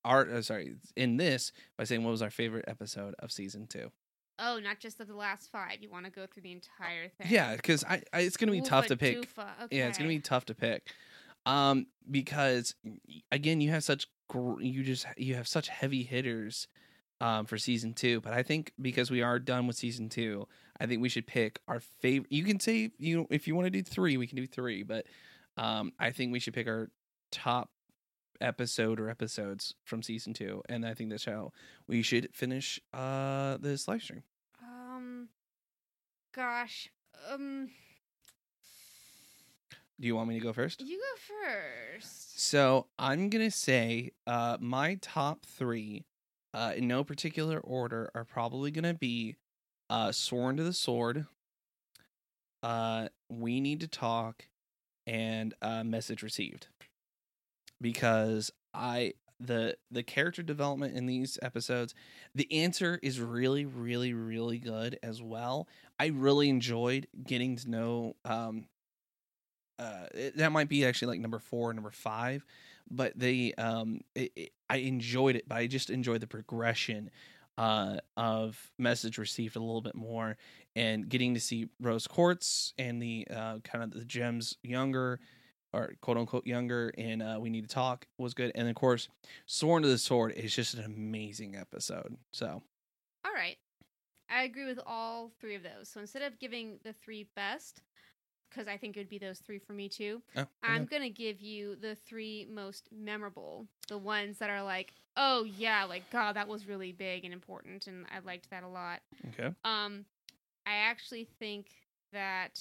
our. Uh, sorry, in this by saying what was our favorite episode of season two. Oh, not just of the last five. You want to go through the entire thing. Yeah, because I, I it's gonna be tough to pick. doofa. Yeah, it's gonna be tough to pick. Um, because again, you have such gr- you just you have such heavy hitters, um, for season two. But I think because we are done with season two, I think we should pick our favorite. You can say you know, if you want to do three, we can do three. But um, I think we should pick our top episode or episodes from season two, and I think that's how we should finish uh this live stream. Um, gosh. Um, Do you want me to go first? you go first. So I'm gonna say uh, my top three, uh, in no particular order, are probably gonna be uh, "Sworn to the Sword," uh, "We Need to Talk," and uh, "Message Received," because I the the character development in these episodes, the answer is really, really, really good as well. I really enjoyed getting to know um, uh it, that might be actually like number four number five but they um it, it, i enjoyed it but i just enjoyed the progression uh of message received a little bit more and getting to see rose quartz and the uh kind of the gems younger or quote unquote younger and uh we need to talk was good and of course sworn to the sword is just an amazing episode so All right. I agree with all three of those. So instead of giving the three best, because I think it would be those three for me too, oh, I'm to give you the three most memorable. The ones that are like, oh, yeah, like, God, that was really big and important. And I liked that a lot. okay Um, I actually think that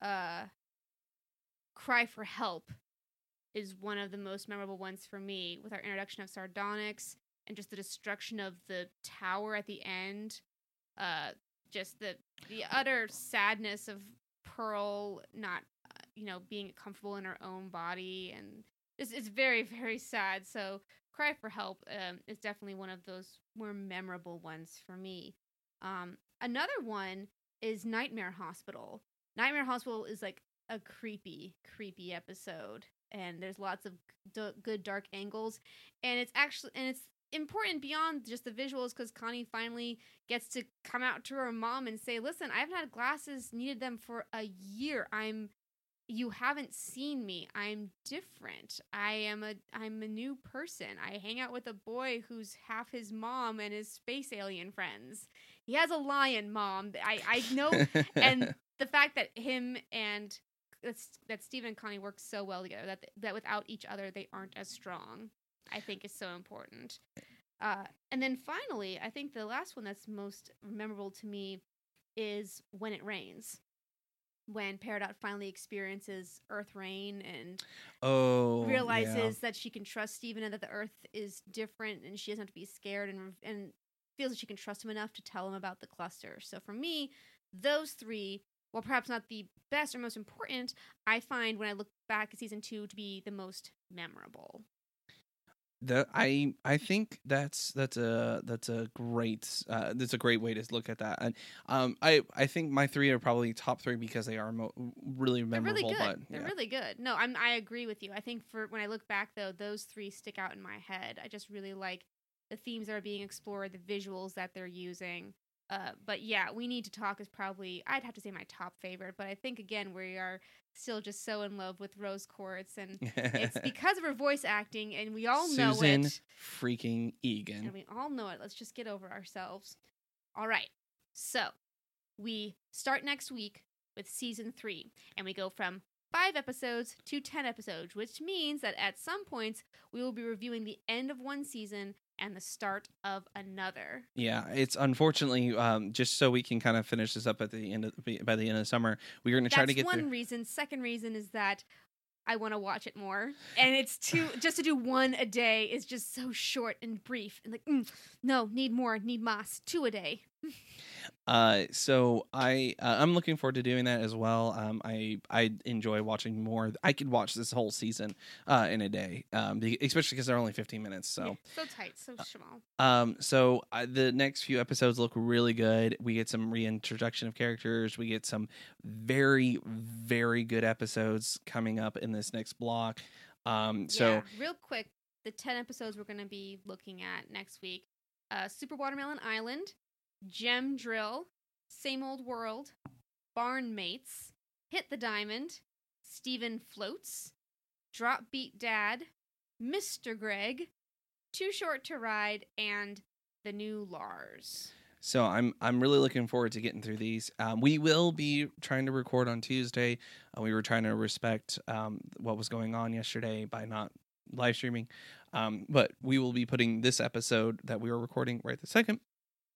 uh, "Cry for Help" is one of the most memorable ones for me, with our introduction of Sardonyx and just the destruction of the tower at the end. Uh, just the the utter sadness of Pearl not, uh, you know, being comfortable in her own body, and it's it's very very sad. So, "Cry for Help" um, is definitely one of those more memorable ones for me. Um, another one is Nightmare Hospital. Nightmare Hospital is like a creepy, creepy episode, and there's lots of d- good dark angles, and it's actually and it's important beyond just the visuals because Connie finally gets to come out to her mom and say, "Listen, I haven't had glasses, needed them for a year. I'm." You haven't seen me. I'm different. I am a I'm a new person. I hang out with a boy who's half his mom and his space alien friends. He has a lion mom. I I know and the fact that him and that's, that Steve and Connie work so well together that that without each other they aren't as strong, I think is so important. Uh, and then finally, I think the last one that's most memorable to me is when it rains. When Peridot finally experiences Earth rain and oh realizes yeah. that she can trust Steven and that the Earth is different and she doesn't have to be scared and and feels that she can trust him enough to tell him about the cluster. So for me, those three while perhaps not the best or most important, I find when I look back at season two to be the most memorable. That I I think that's that's a that's a great uh, that's a great way to look at that. And um I I think my three are probably top three because they are mo- really They're really good. But They're really good. No, I'm I agree with you. I think for when I look back though, those three stick out in my head. I just really like the themes that are being explored, the visuals that they're using. Uh, but yeah, we need to talk is probably I'd have to say my top favorite. But I think again we are still just so in love with Rose Quartz, and it's because of her voice acting, and we all know Susan it. freaking Egan. And we all know it. Let's just get over ourselves. All right. So we start next week with season three, and we go from five episodes to 10 episodes, which means that at some points we will be reviewing the end of one season and the start of another. Yeah, it's unfortunately um, just so we can kind of finish this up at the end of by the end of the summer. We're going to try to get That's one through. reason. Second reason is that I want to watch it more, and it's too just to do one a day is just so short and brief, and like mm, no, need more, need mas, two a day. Uh, so I uh, I'm looking forward to doing that as well. Um, I I enjoy watching more. I could watch this whole season uh, in a day, um, especially because they're only 15 minutes. So Yeah, so tight, so small. um, so uh, the next few episodes look really good. We get some reintroduction of characters. We get some very very good episodes coming up in this next block. Um, so yeah, real quick, the ten episodes we're going to be looking at next week: uh, Super Watermelon Island, Gem Drill, Same Old World, Barn Mates, Hit the Diamond, Steven Floats, Drop Beat Dad, Mr. Greg, Too Short to Ride, and the new Lars. So I'm I'm really looking forward to getting through these. Um, we will be trying to record on Tuesday. Uh, we were trying to respect um, what was going on yesterday by not live streaming, um, but we will be putting this episode that we were recording right this second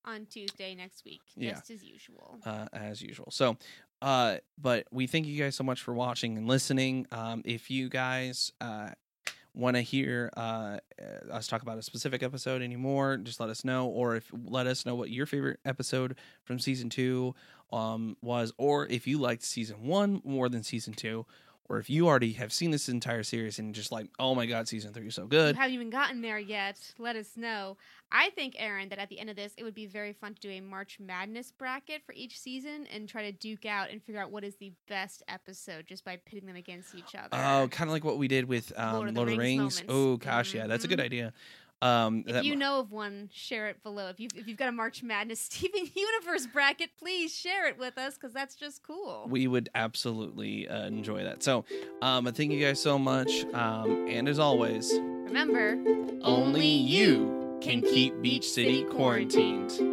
On Tuesday next week, Yeah. just as usual. uh, as usual. So, uh, but we thank you guys so much for watching and listening. Um, if you guys uh, want to hear uh, uh, us talk about a specific episode anymore, just let us know, or if let us know what your favorite episode from season two um, was, or if you liked season one more than season two. Or if you already have seen this entire series and just like, oh my god, season three is so good. you haven't even gotten there yet, let us know. I think, Aaron, that at the end of this, it would be very fun to do a March Madness bracket for each season and try to duke out and figure out what is the best episode just by pitting them against each other. Oh, kind of like what we did with um, Lord Lord of the the, Rings Rings. Oh gosh, yeah, that's a good Mhm. idea. Um, if you know of one, share it below. If you've, if you've got a March Madness Steven Universe bracket, please share it with us because that's just cool. we would absolutely uh, enjoy that. So, um, thank you guys so much. Um, and as always, Remember, only you can keep Beach City quarantined.